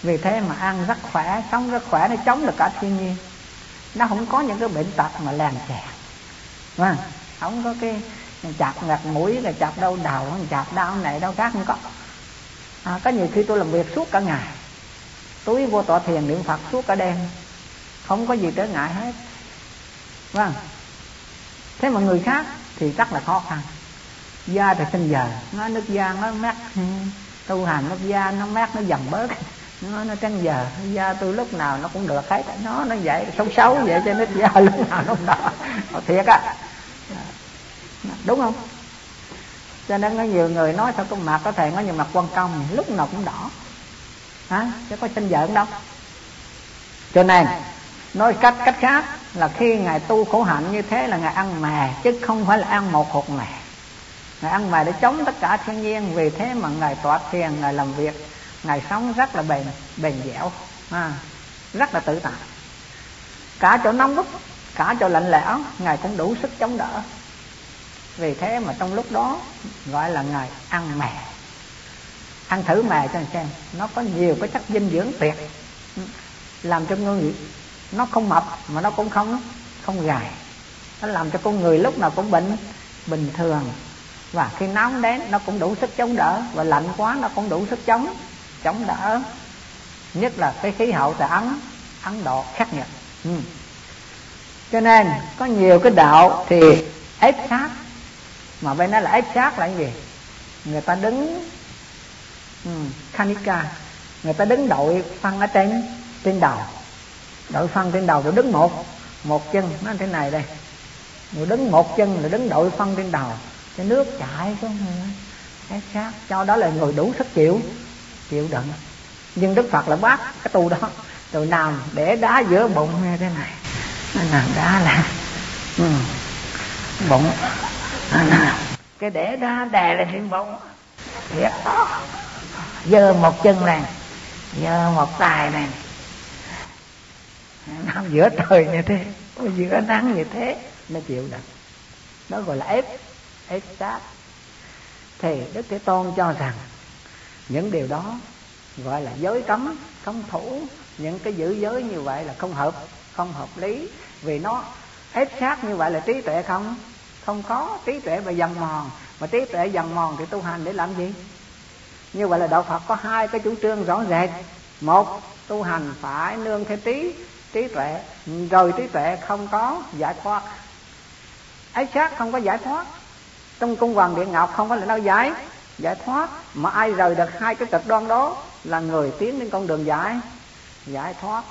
Vì thế mà ăn rất khỏe, sống rất khỏe, nó chống được cả thiên nhiên. Nó không có những cái bệnh tật mà làm trẻ vâng không? Có cái chặt ngặt mũi là chặt đau đầu, chặt đau này, đau khác không có à, có nhiều khi tôi làm việc suốt cả ngày. Túi vô tọa thiền niệm phật suốt cả đêm. Không có gì trở ngại hết. Vâng. Thế mà người khác thì rất là khó khăn. Da thì sinh giờ nó nước da nó mát. Tu hành nước da nó mát nó dần bớt. Nó nó trăng giờ da tôi lúc nào nó cũng được hết. Nó nó vậy xấu xấu vậy cho nước da lúc nào nó cũng đỏ thiệt á. Đúng không? Cho nên có nhiều người nói sao con mặt có thể có nhiều mặt quan công lúc nào cũng đỏ. Hả? Chứ có sinh giận đâu. Cho nên nói cách cách khác là khi ngài tu khổ hạnh như thế là ngài ăn mè chứ không phải là ăn một hột mè. Ngài ăn mè để chống tất cả thiên nhiên vì thế mà ngài tọa thiền ngài làm việc ngài sống rất là bền bền dẻo à, rất là tự tại. Cả chỗ nóng bức cả chỗ lạnh lẽo ngài cũng đủ sức chống đỡ vì thế mà trong lúc đó, gọi là ngài ăn mè. Ăn thử mè cho anh xem, nó có nhiều cái chất dinh dưỡng tuyệt, làm cho người, nó không mập mà nó cũng không không gầy. Nó làm cho con người lúc nào cũng bệnh, bình thường. Và khi nóng đến, nó cũng đủ sức chống đỡ. Và lạnh quá, nó cũng đủ sức chống chống đỡ. Nhất là cái khí hậu tại ấn ấn độ khắc nghiệt. Ừ. cho nên, có nhiều cái đạo thì ép sát mà bên đó là ép sát là cái gì? Người ta đứng ừ, um, kanika người ta đứng đội phân ở trên trên đầu. Đội phân trên đầu rồi đứng một một chân. Nó thế này đây. Rồi đứng một chân rồi đứng đội phân trên đầu. Cái nước chảy xuống. Ép sát cho đó là người đủ sức chịu chịu đựng. Nhưng đức phật là bác cái tu đó. Rồi nằm để đá giữa bụng như thế này. Nằm đá là ừ. bụng cái để đá đè lên trên bụng dạ. giơ một chân này giơ một tay này nằm giữa trời như thế giữa nắng như thế nó chịu được, đó gọi là ép ép sát thì đức thế tôn cho rằng những điều đó gọi là giới cấm cấm thủ. Những cái giữ giới như vậy là không hợp không hợp lý. Vì nó ép sát như vậy là trí tuệ không? Không có, trí tuệ và dần mòn. Mà trí tuệ dần mòn thì tu hành để làm gì? Như vậy là đạo phật có hai cái chủ trương rõ rệt. Một, tu hành phải nương theo trí trí tuệ. Rồi trí tuệ không có giải thoát. Ấy xác không có giải thoát. Trong cung hoàng điện ngọc không có là đâu giải giải thoát. Mà ai rời được hai cái cực đoan đó là người tiến đến con đường giải giải thoát.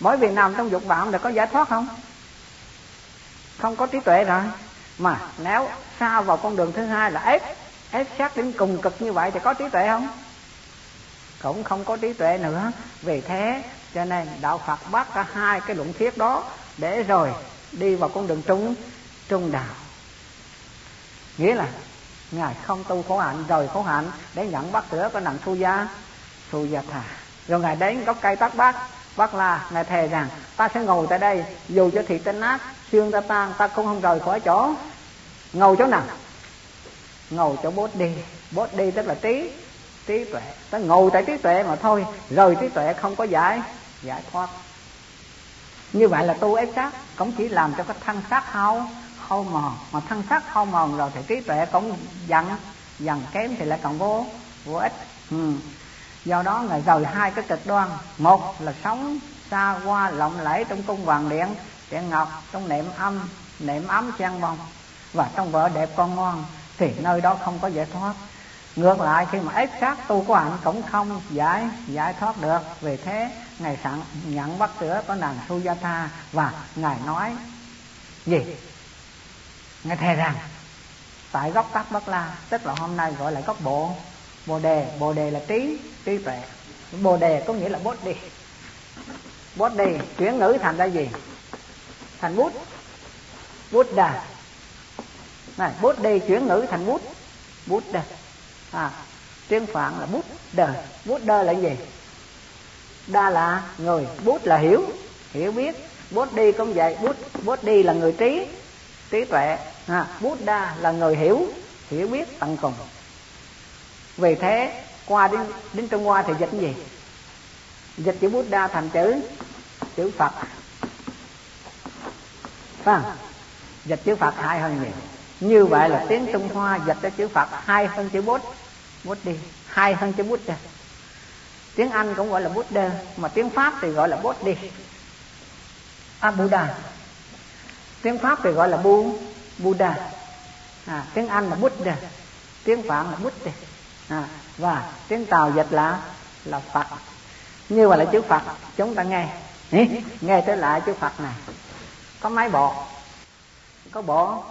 Mỗi việc làm trong dục vọng là có giải thoát không? Không có trí tuệ rồi. Mà nếu sao vào con đường thứ hai là ép ép sát đến cùng cực như vậy thì có trí tuệ không? Cũng không có trí tuệ nữa. Vì thế, cho nên đạo phật bắt cả hai cái luận thuyết đó để rồi đi vào con đường trung trung đạo. Nghĩa là ngài không tu khổ hạnh rồi khổ hạnh để nhận bắt cửa có nặng thu gia thu gia thà. Rồi ngài đến gốc cây tát bát. Bác la, ngài thề rằng, ta sẽ ngồi tại đây dù cho thịt tên nát xương ta tan, ta cũng không rời khỏi chỗ. Ngầu chỗ nào? Ngầu chỗ bốt đi. Bốt đi tức là trí trí tuệ. Ta ngồi tại trí tuệ mà thôi. Rời trí tuệ không có giải giải thoát. Như vậy là tu ép sát, cũng chỉ làm cho cái thân xác hao hao mòn. Mà thân xác hao mòn rồi thì trí tuệ cũng dần dần kém thì lại còn vô vô ích. Ừ. do đó ngài rời hai cái cực đoan. Một là sống xa qua lộng lẫy trong cung hoàng điện sen ngọc trong niệm âm niệm ấm sen bông. Và trong vợ đẹp con ngon thì nơi đó không có giải thoát. Ngược lại, khi mà ép sát tu của hạnh cũng không giải giải thoát được. Vì thế, ngài sẵn, nhận bắt sữa của nàng Sujata và ngài nói, gì? Ngài thề rằng, tại gốc tắc bất la, tức là hôm nay gọi là gốc bộ. Bồ đề bồ đề là trí trí tuệ. Bồ đề có nghĩa là bốt đi. Bốt đi, chuyển ngữ thành ra gì? Thành bút. Bút đà. Này bút đi chuyển ngữ thành bút. Bút đà. À tiếng phạn là bút đờ. Bút đơ là gì? Đa là người. Bút là hiểu. Hiểu biết. Bút đi cũng vậy. Bút bút đi là người trí. Trí tuệ. À, bút đa là người hiểu. Hiểu biết tận cùng. Vì thế qua đến đến trung hoa thì dịch cái gì? Dịch chữ bút đa thành chữ chữ phật phải không? Dịch chữ phật hay hơn nhiều. Như vậy là tiếng trung hoa dịch cho chữ phật hay hơn chữ bút. Bút đi hay hơn chữ bút ra tiếng anh cũng gọi là bút đơ mà tiếng pháp thì gọi là bút đi. À buddha tiếng pháp thì gọi là bu buddha. À, tiếng anh là buddha tiếng phạn là buddha à, và tiếng tàu dịch là là phật. Như vậy là chữ phật chúng ta nghe. Nghe tới lại chữ phật này có máy bộ có bộ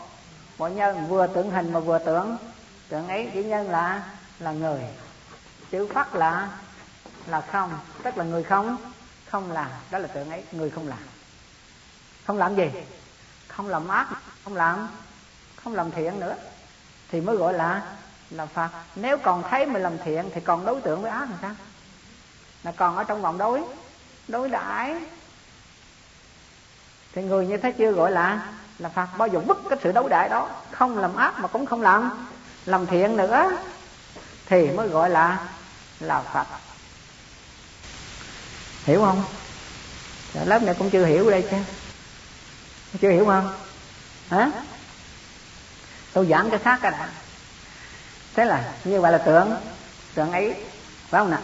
bộ nhân vừa tưởng hình mà vừa tưởng. Tưởng ấy chữ nhân là là người. Chữ phát là là không. Tức là người không. Không làm đó là tưởng ấy, người không làm. Không làm gì? Không làm ác, không làm không làm thiện nữa. Thì mới gọi là là phật. Nếu còn thấy mình làm thiện thì còn đối tượng với ác làm sao? Là còn ở trong vòng đối. Đối đãi thì người như thế chưa gọi là là phật. Bao giờ bức cái sự đấu đại đó. Không làm ác mà cũng không làm. Làm thiện nữa thì mới gọi là là phật. Hiểu không? Lớp này cũng chưa hiểu đây chứ. Chưa hiểu không? Hả? Tôi giảng cái khác cái đã. Thế là như vậy là tượng tượng ấy, phải không nào?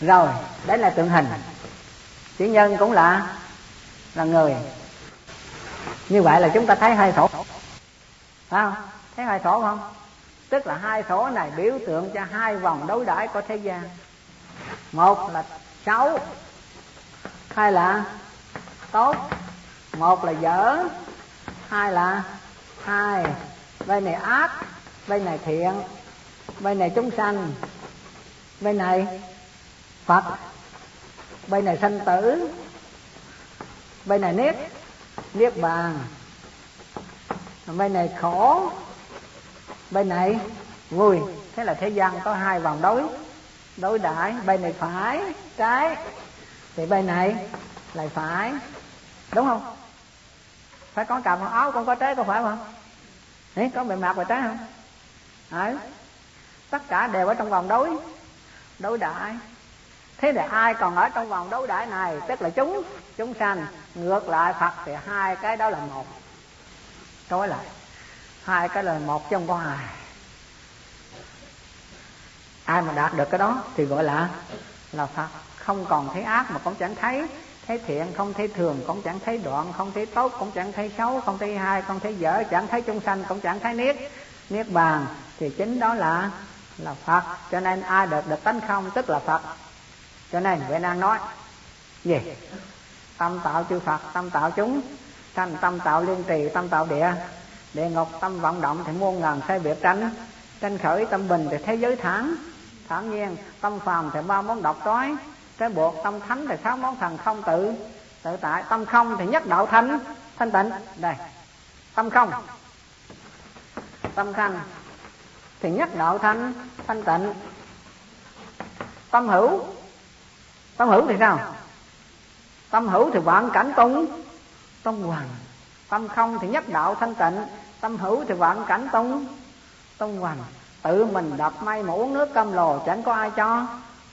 Rồi, đấy là tượng hình. Chữ nhân cũng là là người như vậy là chúng ta thấy hai sổ. Phải không? Thấy hai sổ không? Tức là hai sổ này biểu tượng cho hai vòng đối đãi của thế gian. Một là xấu, hai là tốt. Một là dở, hai là hai bên này ác, bên này thiện, bên này chúng sanh, bên này phật, bên này sanh tử, bên này niết niết bàn. Bên này khổ. Bên này vui. Thế là thế gian có hai vòng đối. Đối đãi bên này phải trái. Thì bên này lại phải. Đúng không? Phải có cầm áo con có trái có phải không? Đấy, có bề mặt và trái không? Đấy. tất cả đều ở trong vòng đối. Đối đại. thế thì ai còn ở trong vòng đối đại này? Tức là chúng. Chúng sanh ngược lại, phật thì hai cái đó là một. Nói lại. Hai cái là một trong có hai ai mà đạt được cái đó thì gọi là là phật. Không còn thấy ác mà cũng chẳng thấy thấy thiện, không thấy thường, cũng chẳng thấy đoạn, không thấy tốt, cũng chẳng thấy xấu, không thấy hai, không thấy dở, chẳng thấy chung sanh, cũng chẳng thấy niết niết bàn. Thì chính đó là là phật. Cho nên ai được được tánh không, tức là phật. Cho nên huệ năng nói gì? Tâm tạo chư phật, tâm tạo chúng. Thành tâm tạo liên trì, tâm tạo địa. Địa ngục, tâm vận động thì muôn ngàn sai biệt tranh tranh khởi tâm bình thì thế giới thẳng thản nhiên, tâm phàm thì ba món độc trói. Cái buộc tâm thánh thì sáu món thần không tự. Tự tại, tâm không thì nhất đạo thánh. Thanh tịnh, đây. Tâm không. Tâm khanh thì nhất đạo thanh thanh tịnh. Tâm hữu. Tâm hữu thì sao? Tâm hữu thì vạn cảnh tông tông hoàng tâm không thì nhất đạo thanh tịnh. Tâm hữu thì vạn cảnh tông tông hoàng tự mình đập may mà uống nước cam lồ, chẳng có ai cho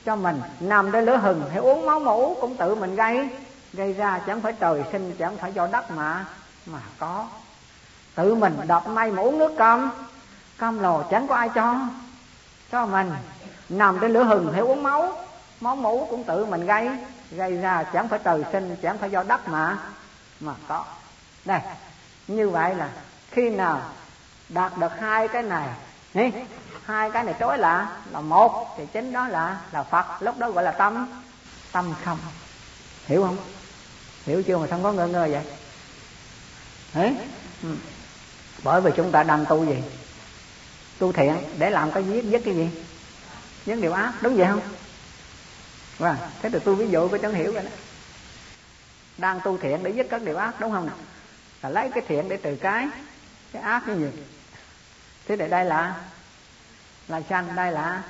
cho mình. Nằm đây lửa hừng hay uống máu mũ cũng tự mình gây. Gây ra chẳng phải trời sinh, chẳng phải do đất mà mà có. Tự mình đập may mà uống nước cam cam lồ, chẳng có ai cho cho mình. Nằm trên lửa hừng hay uống máu máu mũ cũng tự mình gây gây ra chẳng phải trời sinh chẳng phải do đất mà. Mà có. Đây như vậy là khi nào đạt được hai cái này Ý, hai cái này tối là là một thì chính đó là là phật. Lúc đó gọi là tâm tâm không. Hiểu không? Hiểu chưa mà không có ngơ ngơ vậy? Ừ. bởi vì chúng ta đang tu gì? Tu thiện để làm cái giết giết cái gì? Giết điều ác đúng vậy không? Và thế thì tôi ví dụ có chẳng hiểu rồi đó. Đang tu thiện để giết các điều ác, đúng không nào? Là lấy cái thiện để trừ cái cái ác cái gì? Thế để đây là là xanh đây là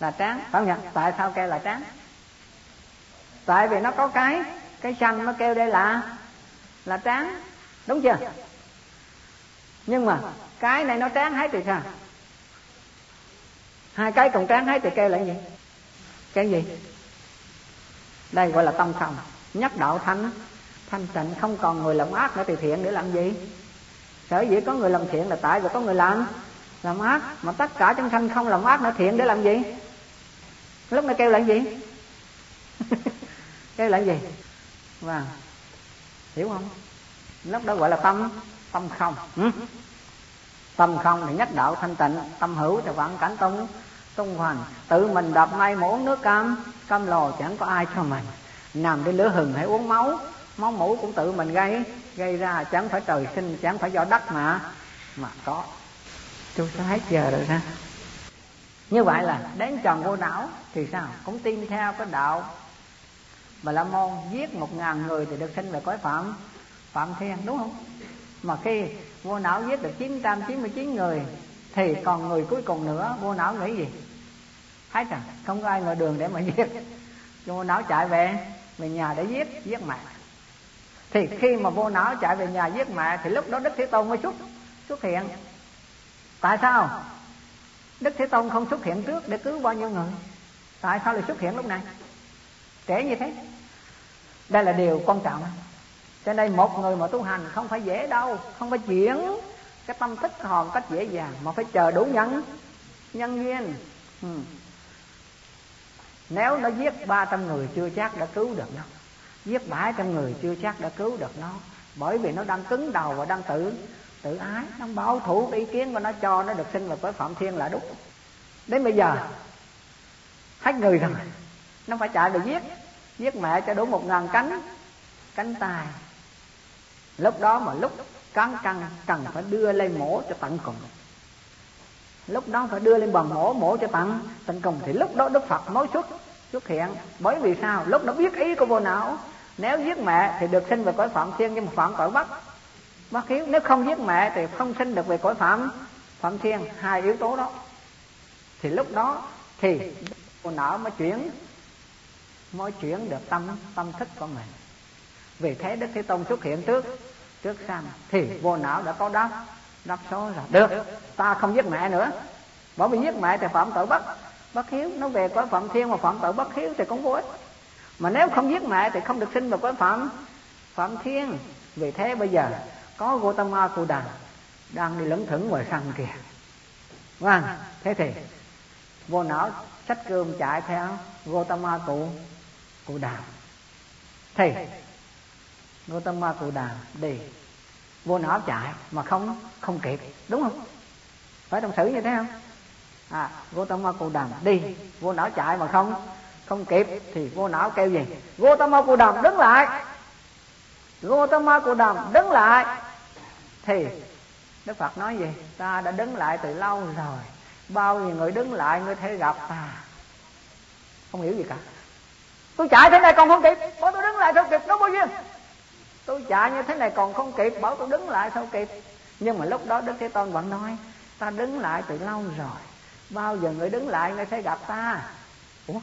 là trắng phải không nhỉ? Tại sao kêu là trắng tại vì nó có cái cái xanh nó kêu đây là là trắng đúng chưa? Nhưng mà cái này nó trắng hết thì sao? Hai cái cùng trắng hết thì kêu là gì? Cái gì? Đây gọi là tâm không nhất đạo thanh thanh tịnh, không còn người làm ác nữa thì thiện để làm gì? Sở dĩ có người làm thiện là tại vì có người làm. Làm ác, mà tất cả chúng sanh không làm ác nữa, thiện để làm gì? Lúc này kêu là gì? Kêu là gì? Và hiểu không? Lúc đó gọi là tâm tâm không. Ừ? tâm không thì nhất đạo thanh tịnh, tâm hữu thì vạn cảnh tông tung hoành. Tự mình đập ngay mà nước cam. Cam lồ chẳng có ai cho mình. Nằm trên lửa hừng hãy uống máu. Máu mũ cũng tự mình gây. Gây ra chẳng phải trời sinh, chẳng phải do đất mà. Mà có. Chúng sẽ hết giờ rồi ha như vậy là đến tròn vô não thì sao? Cũng tin theo cái đạo. Mà la môn giết một ngàn người thì được sinh về cõi phạm. Phạm thiên, đúng không? Mà khi vô não giết được 999 người, thì còn người cuối cùng nữa, vô não nghĩ gì? Thấy rằng không có ai ngồi đường để mà giết. Vô não chạy về về nhà để giết giết mẹ. Thì khi mà vô não chạy về nhà giết mẹ, thì lúc đó đức thế tôn mới xuất xuất hiện. Tại sao? Đức thế tôn không xuất hiện trước để cứu bao nhiêu người. Tại sao lại xuất hiện lúc này? Trễ như thế. Đây là điều quan trọng. Cho nên một người mà tu hành không phải dễ đâu, không phải chuyển cái tâm thức hòn cách dễ dàng, mà phải chờ đủ nhân nhân duyên. Ừ nếu nó giết ba trăm người chưa chắc đã cứu được nó. Giết bảy trăm người chưa chắc đã cứu được nó. Bởi vì nó đang cứng đầu và đang tự tự ái. Nó bảo thủ ý kiến của nó, cho nó được sinh vào cõi phạm thiên là đúng. Đến bây giờ, hết người rồi. Nó phải chạy được giết. Giết mẹ cho đủ một ngàn cánh cánh tài lúc đó mà lúc cán căng, cần phải đưa lên mổ cho tận cùng lúc đó phải đưa lên bằng mổ mổ cho tận tận cùng thì lúc đó đức phật mới xuất xuất hiện. Bởi vì sao? Lúc đó biết ý của vô não. Nếu giết mẹ thì được sinh về cõi phạm thiên, nhưng mà phạm cõi bắc. Bắc hiếu, nếu không giết mẹ thì không sinh được về cõi phạm phạm thiên. Hai yếu tố đó. Thì lúc đó thì vô não mới chuyển mới chuyển được tâm tâm thức của mình. Vì thế đức thế tôn xuất hiện trước trước sang thì vô não đã có đáp đáp số rồi. Được. Ta không giết mẹ nữa. Bởi vì giết mẹ thì phạm tội bất bất hiếu. Nó về có phạm thiên mà phạm tội bất hiếu thì cũng vô ích. Mà nếu không giết mẹ thì không được sinh vào cõi phạm phạm thiên. Vì thế bây giờ, có Gautama Cụ Đà đang đi lững thững ngoài sân kìa. Vâng thế thì vô não sách cơm chạy theo Gautama Cụ Cụ Đà. Thì, Gautama Cụ Đà đi vô não chạy mà không không kịp. Đúng không? Phải trong sử như thế không? À ma cù Đàm đi. Vô não chạy mà không không kịp thì vô não kêu gì? Vô tam ma cù Đàm đứng lại. Vô tam ma cù Đàm đứng lại. Thì Đức Phật nói gì? Ta đã đứng lại từ lâu rồi. Bao nhiêu người đứng lại, người thể gặp ta. Không hiểu gì cả. Tôi chạy thế này còn không kịp. Bảo tôi đứng lại không kịp. Nó bao nhiêu? Tôi chạy như thế này còn không kịp, bảo tôi đứng lại sao kịp. Nhưng mà lúc đó đức thế tôn vẫn nói, ta đứng lại từ lâu rồi, bao giờ người đứng lại người sẽ gặp ta. Ủa?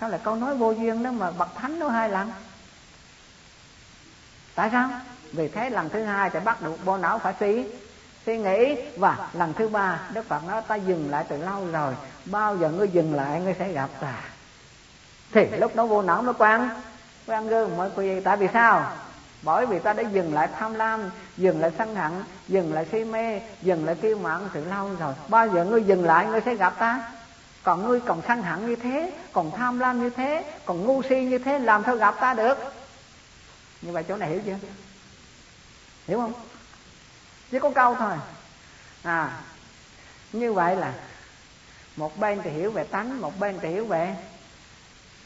Sao lại câu nói vô duyên đó mà bậc thánh nói hai lần? Tại sao? Vì thế lần thứ hai thì bắt được bộ não phải suy suy nghĩ. Và lần thứ ba, đức phật nói, ta dừng lại từ lâu rồi, bao giờ ngươi dừng lại ngươi sẽ gặp ta. Thì lúc đó vô não nó quan quan gương mới quy tại vì sao? Bởi vì ta đã dừng lại tham lam, dừng lại sân hận, dừng lại si mê, dừng lại kiêu mạn từ lâu rồi. Bao giờ ngươi dừng lại, ngươi sẽ gặp ta. Còn ngươi còn sân hận như thế, còn tham lam như thế, còn ngu si như thế, làm sao gặp ta được? Như vậy chỗ này hiểu chưa? Hiểu không? Chỉ có câu thôi. À như vậy là một bên thì hiểu về tánh, một bên thì hiểu về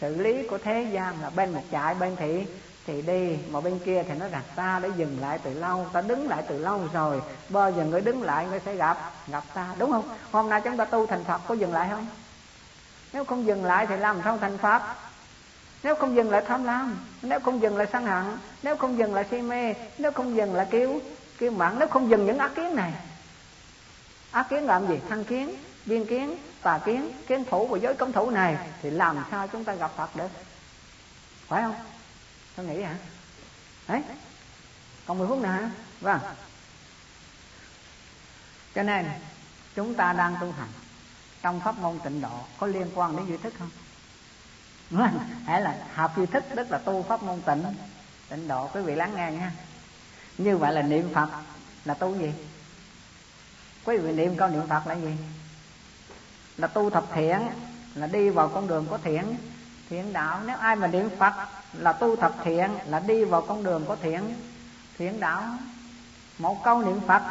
xử lý của thế gian là bên một chạy, bên thị thì đi, mà bên kia thì nó rằng ta đã dừng lại từ lâu, ta đứng lại từ lâu rồi, bao giờ người đứng lại người sẽ gặp gặp ta, đúng không? Hôm nay chúng ta tu thành phật, có dừng lại không? Nếu không dừng lại thì làm sao thành phật? Nếu không dừng lại tham lam, nếu không dừng lại sân hận, nếu không dừng lại si mê, nếu không dừng lại kiêu kiêu mạng nếu không dừng những ác kiến này. Ác kiến làm gì? Thăng kiến biên kiến, tà kiến kiến thủ của giới cấm thủ này, thì làm sao chúng ta gặp phật được? Phải không? Tôi nghĩ hả? Đấy. Còn 10 phút nữa hả? Vâng. Cho nên, chúng ta đang tu hành trong pháp môn tịnh độ có liên quan đến duy thức không? Vâng. Hãy là học duy thức, tức là tu pháp môn tịnh tịnh độ. Quý vị lắng nghe nha. Như vậy là niệm phật là tu gì? Quý vị niệm câu niệm phật là gì? Là tu thập thiện, là đi vào con đường có thiện thiện đạo. Nếu ai mà niệm phật là tu thập thiện, là đi vào con đường có thiện thiện đạo. Một câu niệm phật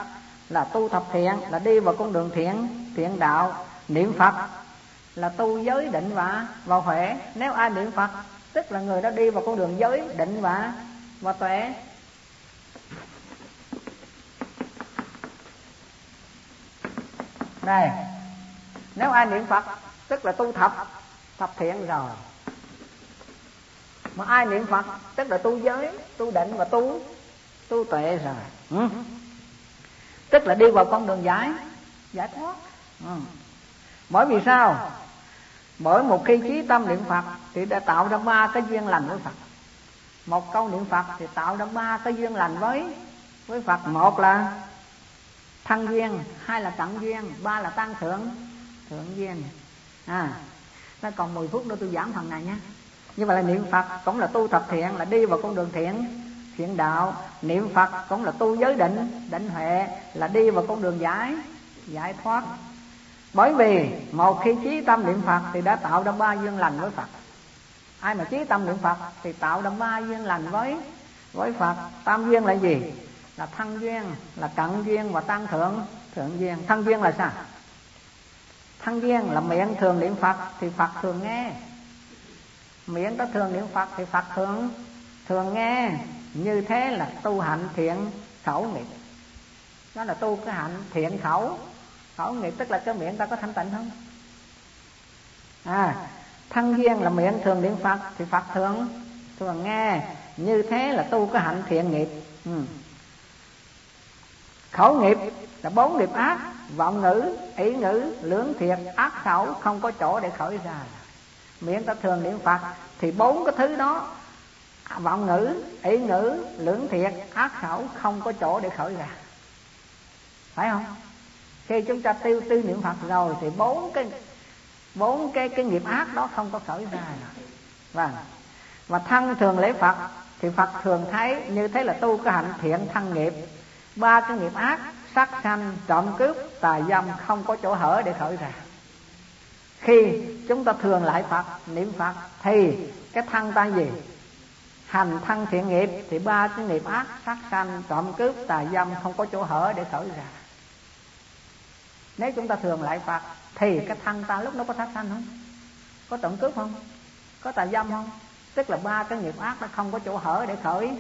là tu thập thiện, là đi vào con đường thiện thiện đạo. Niệm phật là tu giới định và vào huệ. Nếu ai niệm phật, tức là người đó đi vào con đường giới định và và tuệ. Này nếu ai niệm phật, tức là tu thập thập thiện rồi mà ai niệm phật, tức là tu giới, tu định và tu tu tuệ rồi ừ. tức là đi vào con đường giải giải thoát ừ. bởi vì sao bởi một khi trí tâm niệm phật thì đã tạo ra ba cái duyên lành với phật một câu niệm phật thì tạo ra ba cái duyên lành với với phật một là thân duyên, hai là cận duyên, ba là tăng thượng thượng duyên à nó còn 10 phút nữa tôi giảm phần này nhé như vậy là niệm phật cũng là tu thập thiện, là đi vào con đường thiện thiện đạo. Niệm phật cũng là tu giới định định huệ, là đi vào con đường giải giải thoát. Bởi vì một khi trí tâm niệm phật thì đã tạo ra ba duyên lành với phật. Ai mà trí tâm niệm phật thì tạo ra ba duyên lành với với phật. Tam duyên là gì? Là thân duyên, là cận duyên và tăng thượng thượng duyên. Thân duyên là sao? Thân duyên là miệng thường niệm phật thì phật thường nghe miệng ta thường niệm phật thì phật thường thường nghe. Như thế là tu hạnh thiện khẩu nghiệp. Đó là tu cái hạnh thiện khẩu. Khẩu nghiệp tức là cái miệng ta có thanh tịnh không? À thân duyên là miệng thường niệm phật thì phật thường thường nghe. Như thế là tu cái hạnh thiện nghiệp. Ừ. khẩu nghiệp là bốn nghiệp ác, vọng ngữ, ý ngữ, lưỡng thiệt, ác khẩu, không có chỗ để khởi ra miệng ta thường niệm phật, thì bốn cái thứ đó, vọng ngữ, ý ngữ, lưỡng thiệt, ác khẩu, không có chỗ để khởi ra. Phải không? Khi chúng ta tiêu tư niệm phật rồi, thì bốn cái bốn cái cái nghiệp ác đó không có khởi ra và vâng. và thân thường lễ phật, thì phật thường thấy, như thế là tu cái hạnh thiện thân nghiệp. Ba cái nghiệp ác sát sanh, trộm cướp, tà dâm, không có chỗ hở để khởi ra khi chúng ta thường lại phật niệm phật thì cái thân ta gì? Hành thân thiện nghiệp, thì ba cái nghiệp ác, sát sanh, trộm cướp, tà dâm, không có chỗ hở để khởi ra. Nếu chúng ta thường lại phật thì cái thân ta lúc đó có sát sanh không? Có trộm cướp không? Có tà dâm không? Tức là ba cái nghiệp ác nó không có chỗ hở để khởi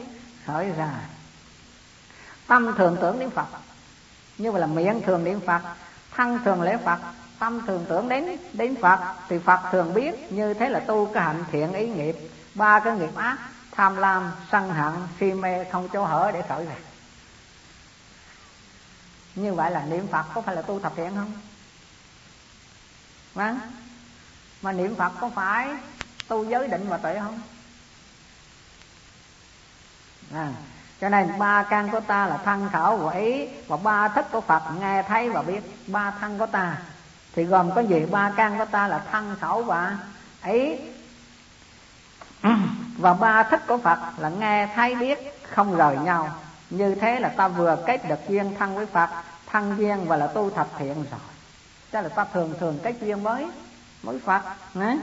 khởi ra. Tâm thường tưởng đến phật như vậy là miệng thường niệm phật, thân thường lễ phật tâm thường tưởng đến đến phật thì phật thường biết như thế là tu cái hạnh thiện ý nghiệp. Ba cái nghiệp ác tham lam sân hận si mê không chỗ hở để khởi về. Như vậy là niệm phật có phải là tu thập thiện không? Vâng. Mà niệm phật có phải tu giới định và tuệ không? À, cho nên ba căn của ta là thân khẩu và ý và ba thức của phật nghe thấy và biết. Ba thân của ta thì gồm có gì? Ba căn của ta là thân khẩu và ý và ba thức của phật là nghe, thấy, biết, không rời nhau. Như thế là ta vừa kết được duyên thân với phật, thân duyên và là tu thập thiện rồi. Cho là ta thường thường kết duyên mới với phật Đấy.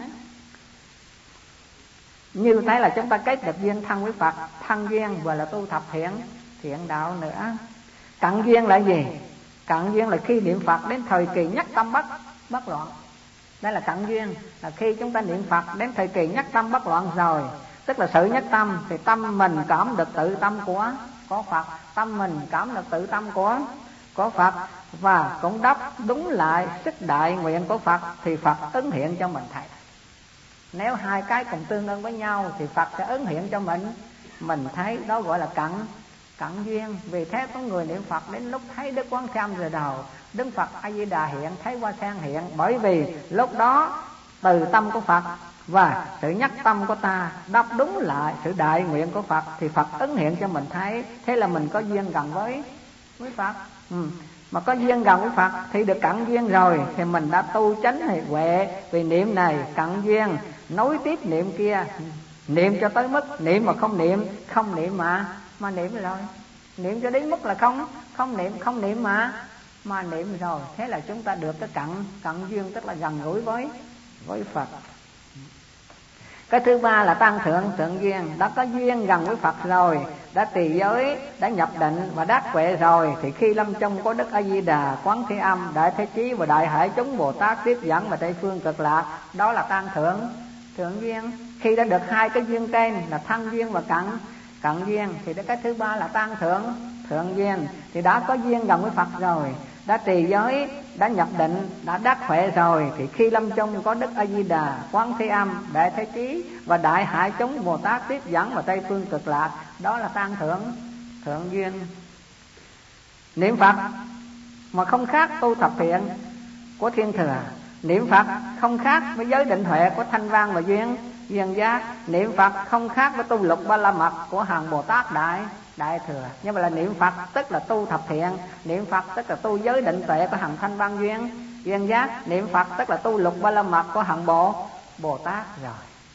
như thế là chúng ta kết được duyên thân với phật, thân duyên và là tu thập thiện thiện đạo nữa. Cận duyên là gì? Cận duyên là khi niệm phật đến thời kỳ nhất tâm bất bất loạn. Đây là cận duyên, là khi chúng ta niệm phật đến thời kỳ nhất tâm bất loạn rồi. Tức là sự nhất tâm thì tâm mình cảm được tự tâm của có phật. Tâm mình cảm được tự tâm của có phật và cũng đáp đúng lại sức đại nguyện của phật thì phật ứng hiện cho mình thấy nếu hai cái cùng tương ứng với nhau thì phật sẽ ứng hiện cho mình. Mình thấy đó gọi là cận cận duyên. Vì thế có người niệm phật đến lúc thấy đức quán tham rồi đầu, đức phật a di đà hiện thấy qua sang hiện. Bởi vì lúc đó từ tâm của phật và sự nhắc tâm của ta đáp đúng lại sự đại nguyện của phật, thì phật ứng hiện cho mình thấy. Thế là mình có duyên gần với với phật. Ừ. mà có duyên gần với phật thì được cận duyên rồi, thì mình đã tu chánh hệ huệ. Vì niệm này cận duyên, nối tiếp niệm kia. Niệm cho tới mức niệm mà không niệm không niệm mà mà niệm rồi. Niệm cho đến mức là không không niệm không niệm mà. Mà niệm rồi, thế là chúng ta được cái cận cận duyên, tức là gần gũi với với phật. Cái thứ ba là tăng thượng thượng duyên. Đã có duyên gần với phật rồi, đã tỳ giới, đã nhập định và đắc huệ rồi, thì khi lâm chung có đức a di đà quán thế âm, đại thế chí và đại hải chúng bồ tát tiếp dẫn và tây phương cực lạc, đó là tăng thượng thượng duyên. Khi đã được hai cái duyên trên là thân duyên và cận cận duyên, thì cái thứ ba là tăng thượng thượng duyên. Thì đã có duyên gần với phật rồi, đã trì giới, đã nhập định, đã đắc huệ rồi. Thì khi lâm chung có đức a di đà quán thế âm, đại thế chí và đại hải chúng bồ tát tiếp dẫn vào tây phương cực lạc, đó là tăng thượng thượng duyên. Niệm phật mà không khác tu tập thiện của thiên thừa. Niệm phật không khác với giới định huệ của thanh văn và duyên duyên giác, niệm phật không khác với tu lục ba la mật của hàng bồ tát đại đại thừa. Nhưng mà là niệm phật tức là tu thập thiện, niệm phật tức là tu giới định tuệ của hằng thanh văn duyên. Duyên giác, niệm phật tức là tu lục ba la mật của hằng bộ, bồ tát rồi.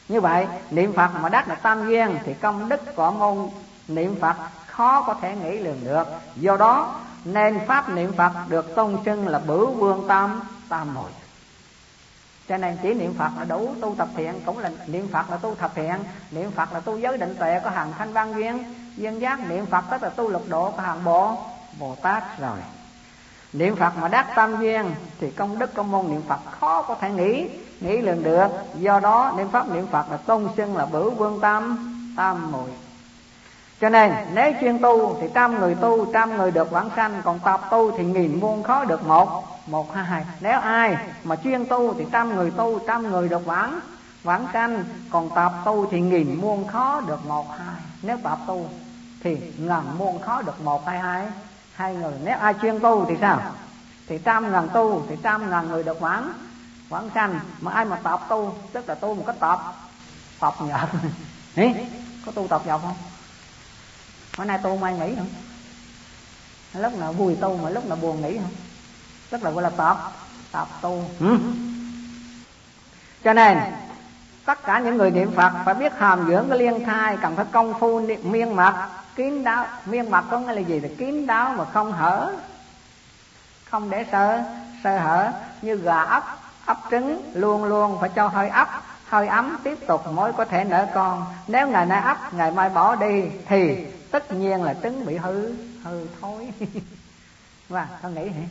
Như vậy, niệm phật mà đắc được tam duyên thì công đức của môn niệm phật khó có thể nghĩ lường được. Do đó, nên pháp niệm phật được tôn xưng là bửu vương tam tam muội cho nên chỉ niệm phật là đủ tu thập thiện, cũng là niệm phật là tu thập thiện. Niệm phật là tu giới định tuệ, có hàng thanh văn duyên. Duyên giác niệm phật tức là tu lục độ, có hàng bộ, bồ tát rồi. Niệm phật mà đắc tam duyên thì công đức, công môn niệm phật khó có thể nghĩ nghĩ lường được. Do đó niệm pháp, niệm phật là tôn xưng là bửu vương tam tam muội cho nên, nếu chuyên tu thì trăm người tu, trăm người được vãng sanh, còn tập tu thì nghìn muôn khó được một. Một hai. Nếu ai mà chuyên tu thì trăm người tu, trăm người được vãng vãng sanh, còn tập tu thì nghìn muôn khó được một hai. Nếu tập tu thì ngàn muôn khó được một hai hai. Hai người, nếu ai chuyên tu thì sao? Thì trăm ngàn tu, thì trăm ngàn người được vãng vãng sanh. Mà ai mà tập tu, tức là tu một cách tập tập nhập có tu tập nhập không? Hôm nay tu mai nghỉ không lúc nào vui tu mà lúc nào buồn nghỉ không tức là gọi là tập tập tu. Ừ. cho nên tất cả những người niệm phật phải biết hàm dưỡng cái liên thai cần phải công phu miên mật kín đáo miên mật có nghĩa là gì? Là kín đáo mà không hở. Không để sơ sơ hở. Như gà ấp ấp trứng luôn luôn phải cho hơi ấp. Hơi ấm tiếp tục mới có thể nở con. Nếu ngày nay ấp ngày mai bỏ đi thì tất nhiên là trứng bị hư hư thối. Và con nghĩ hả?